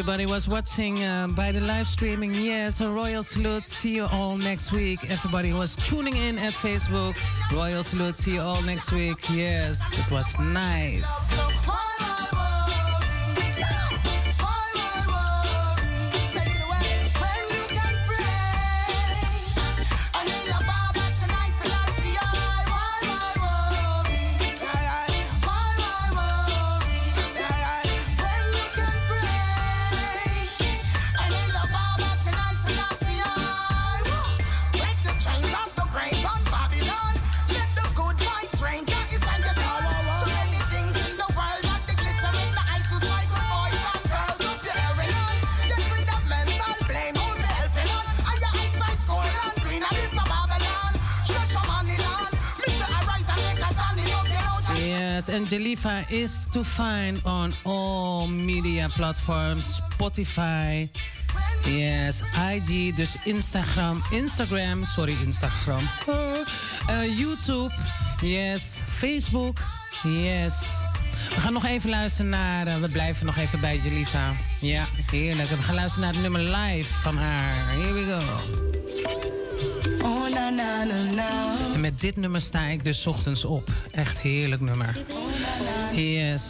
Everybody was watching uh, by the live streaming. Yes, a royal salute. See you all next week. Everybody was tuning in at Facebook. Royal salute. See you all next week. Yes, it was nice. Jalifa is to find on all media platforms, Spotify, yes, IG, dus Instagram, Instagram, sorry, Instagram, uh, YouTube, yes, Facebook, yes. We gaan nog even luisteren naar, uh, we blijven nog even bij Jalifa. Ja, heerlijk. We gaan luisteren naar het nummer live van haar. Here we go. En met dit nummer sta ik dus ochtends op. Echt heerlijk nummer. Yes.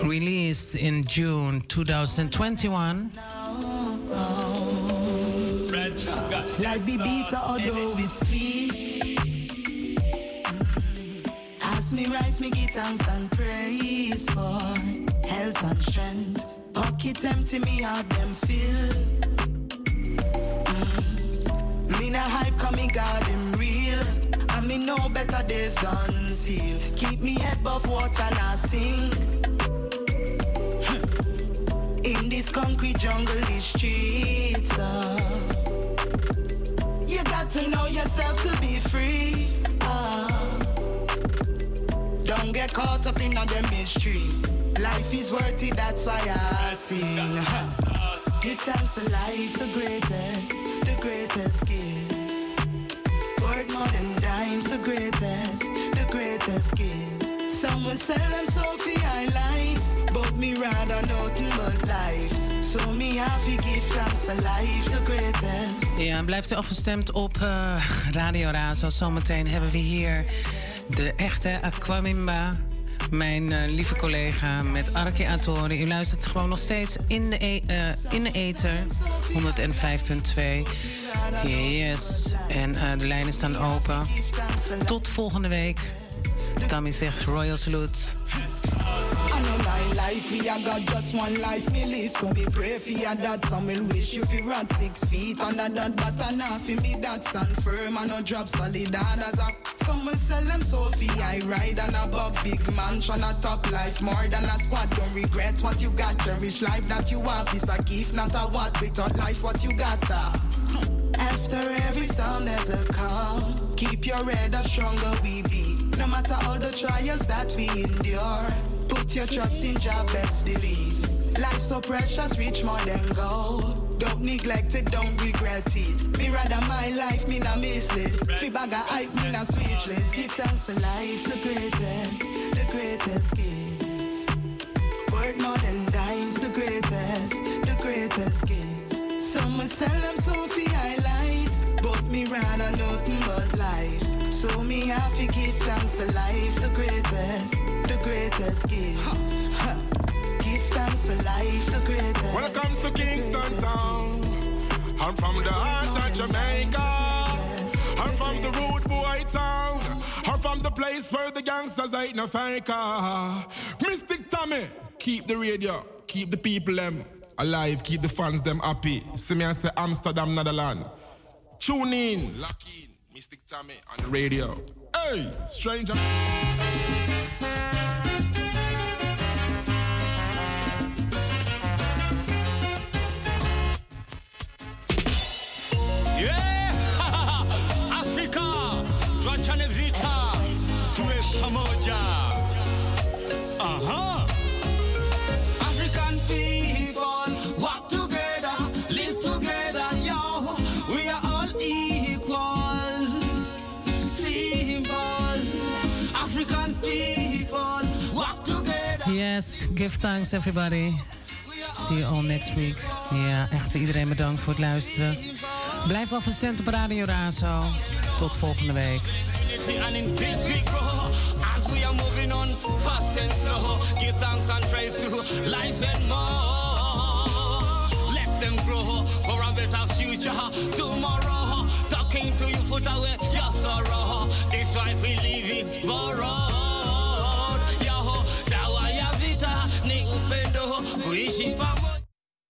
Released in June 2021. Like be bitter although it's sweet. As me rise, me give and praise for health and strength. Pocket empty, me have them. Mm. Na hype, come me God him real. And me know better days seal. Keep me head above water and I sing. In this concrete jungle, these streets. Uh, you got to know yourself to be free. Uh, don't get caught up in all the mystery. Life is worth it, that's why I sing. Give thanks to life, the greatest, the greatest gift. More than dimes, the greatest, the greatest gift. Some will sell them Sophie highlights, but me rather nothing but life. So me to give thanks to life, the greatest. Ja, blijft u afgestemd op eh, Radio Razo. Zometeen hebben we hier de echte Aquamimba. Mijn eh, lieve collega met Arki Atori. U luistert gewoon nog steeds in de, e eh, in de ether. 105.2. Yes. En eh, de lijnen staan open. Tot volgende week. Tammy zegt Royal Salute. I life. We a got just one life me live. So me pray for your dad. Some will wish you fi run six feet under that. But I not fi me that stand firm and no drop solid hard as a. Some will sell them Sophie. I ride and above big mansion a top life more than a squad. Don't regret what you got. Cherish life that you have is a gift, not a what. Without life, what you got. Uh. After every storm, there's a calm. Keep your head up, stronger we be. No matter all the trials that we endure. Put your trust in Jah, best believe. Life so precious, reach more than gold. Don't neglect it, don't regret it. Me rather my life, me not miss it. Fi bag a hype, me not speechless. Give thanks for life, the greatest, the greatest gift. Worth more than dimes, the greatest, the greatest gift. Some will sell them Sophie highlights, but me rather nothing but life. So me have to give thanks for life, the greatest, the greatest gift. Ha. Give thanks for life, the greatest. Welcome to Kingston Town. I'm from the heart of Jamaica. I'm from the rude boy town. I'm from the place where the gangsters ain't no faker. Mistic Tommy, keep the radio, keep the people them alive, keep the fans them happy. See me I say Amsterdam, Netherlands. Tune in, lock in, Mistic Tommy on the radio. Hey, stranger. Yes, give thanks everybody. See you all next week. Ja, echt iedereen bedankt voor het luisteren. Blijf afgestemd op Radio Razo. Tot volgende week. unity and in peace we grow. As we are moving on fast and slow, give thanks and praise to life and more. Let them grow for a better future tomorrow. Talking to you, put away your sorrow. This life we live is born.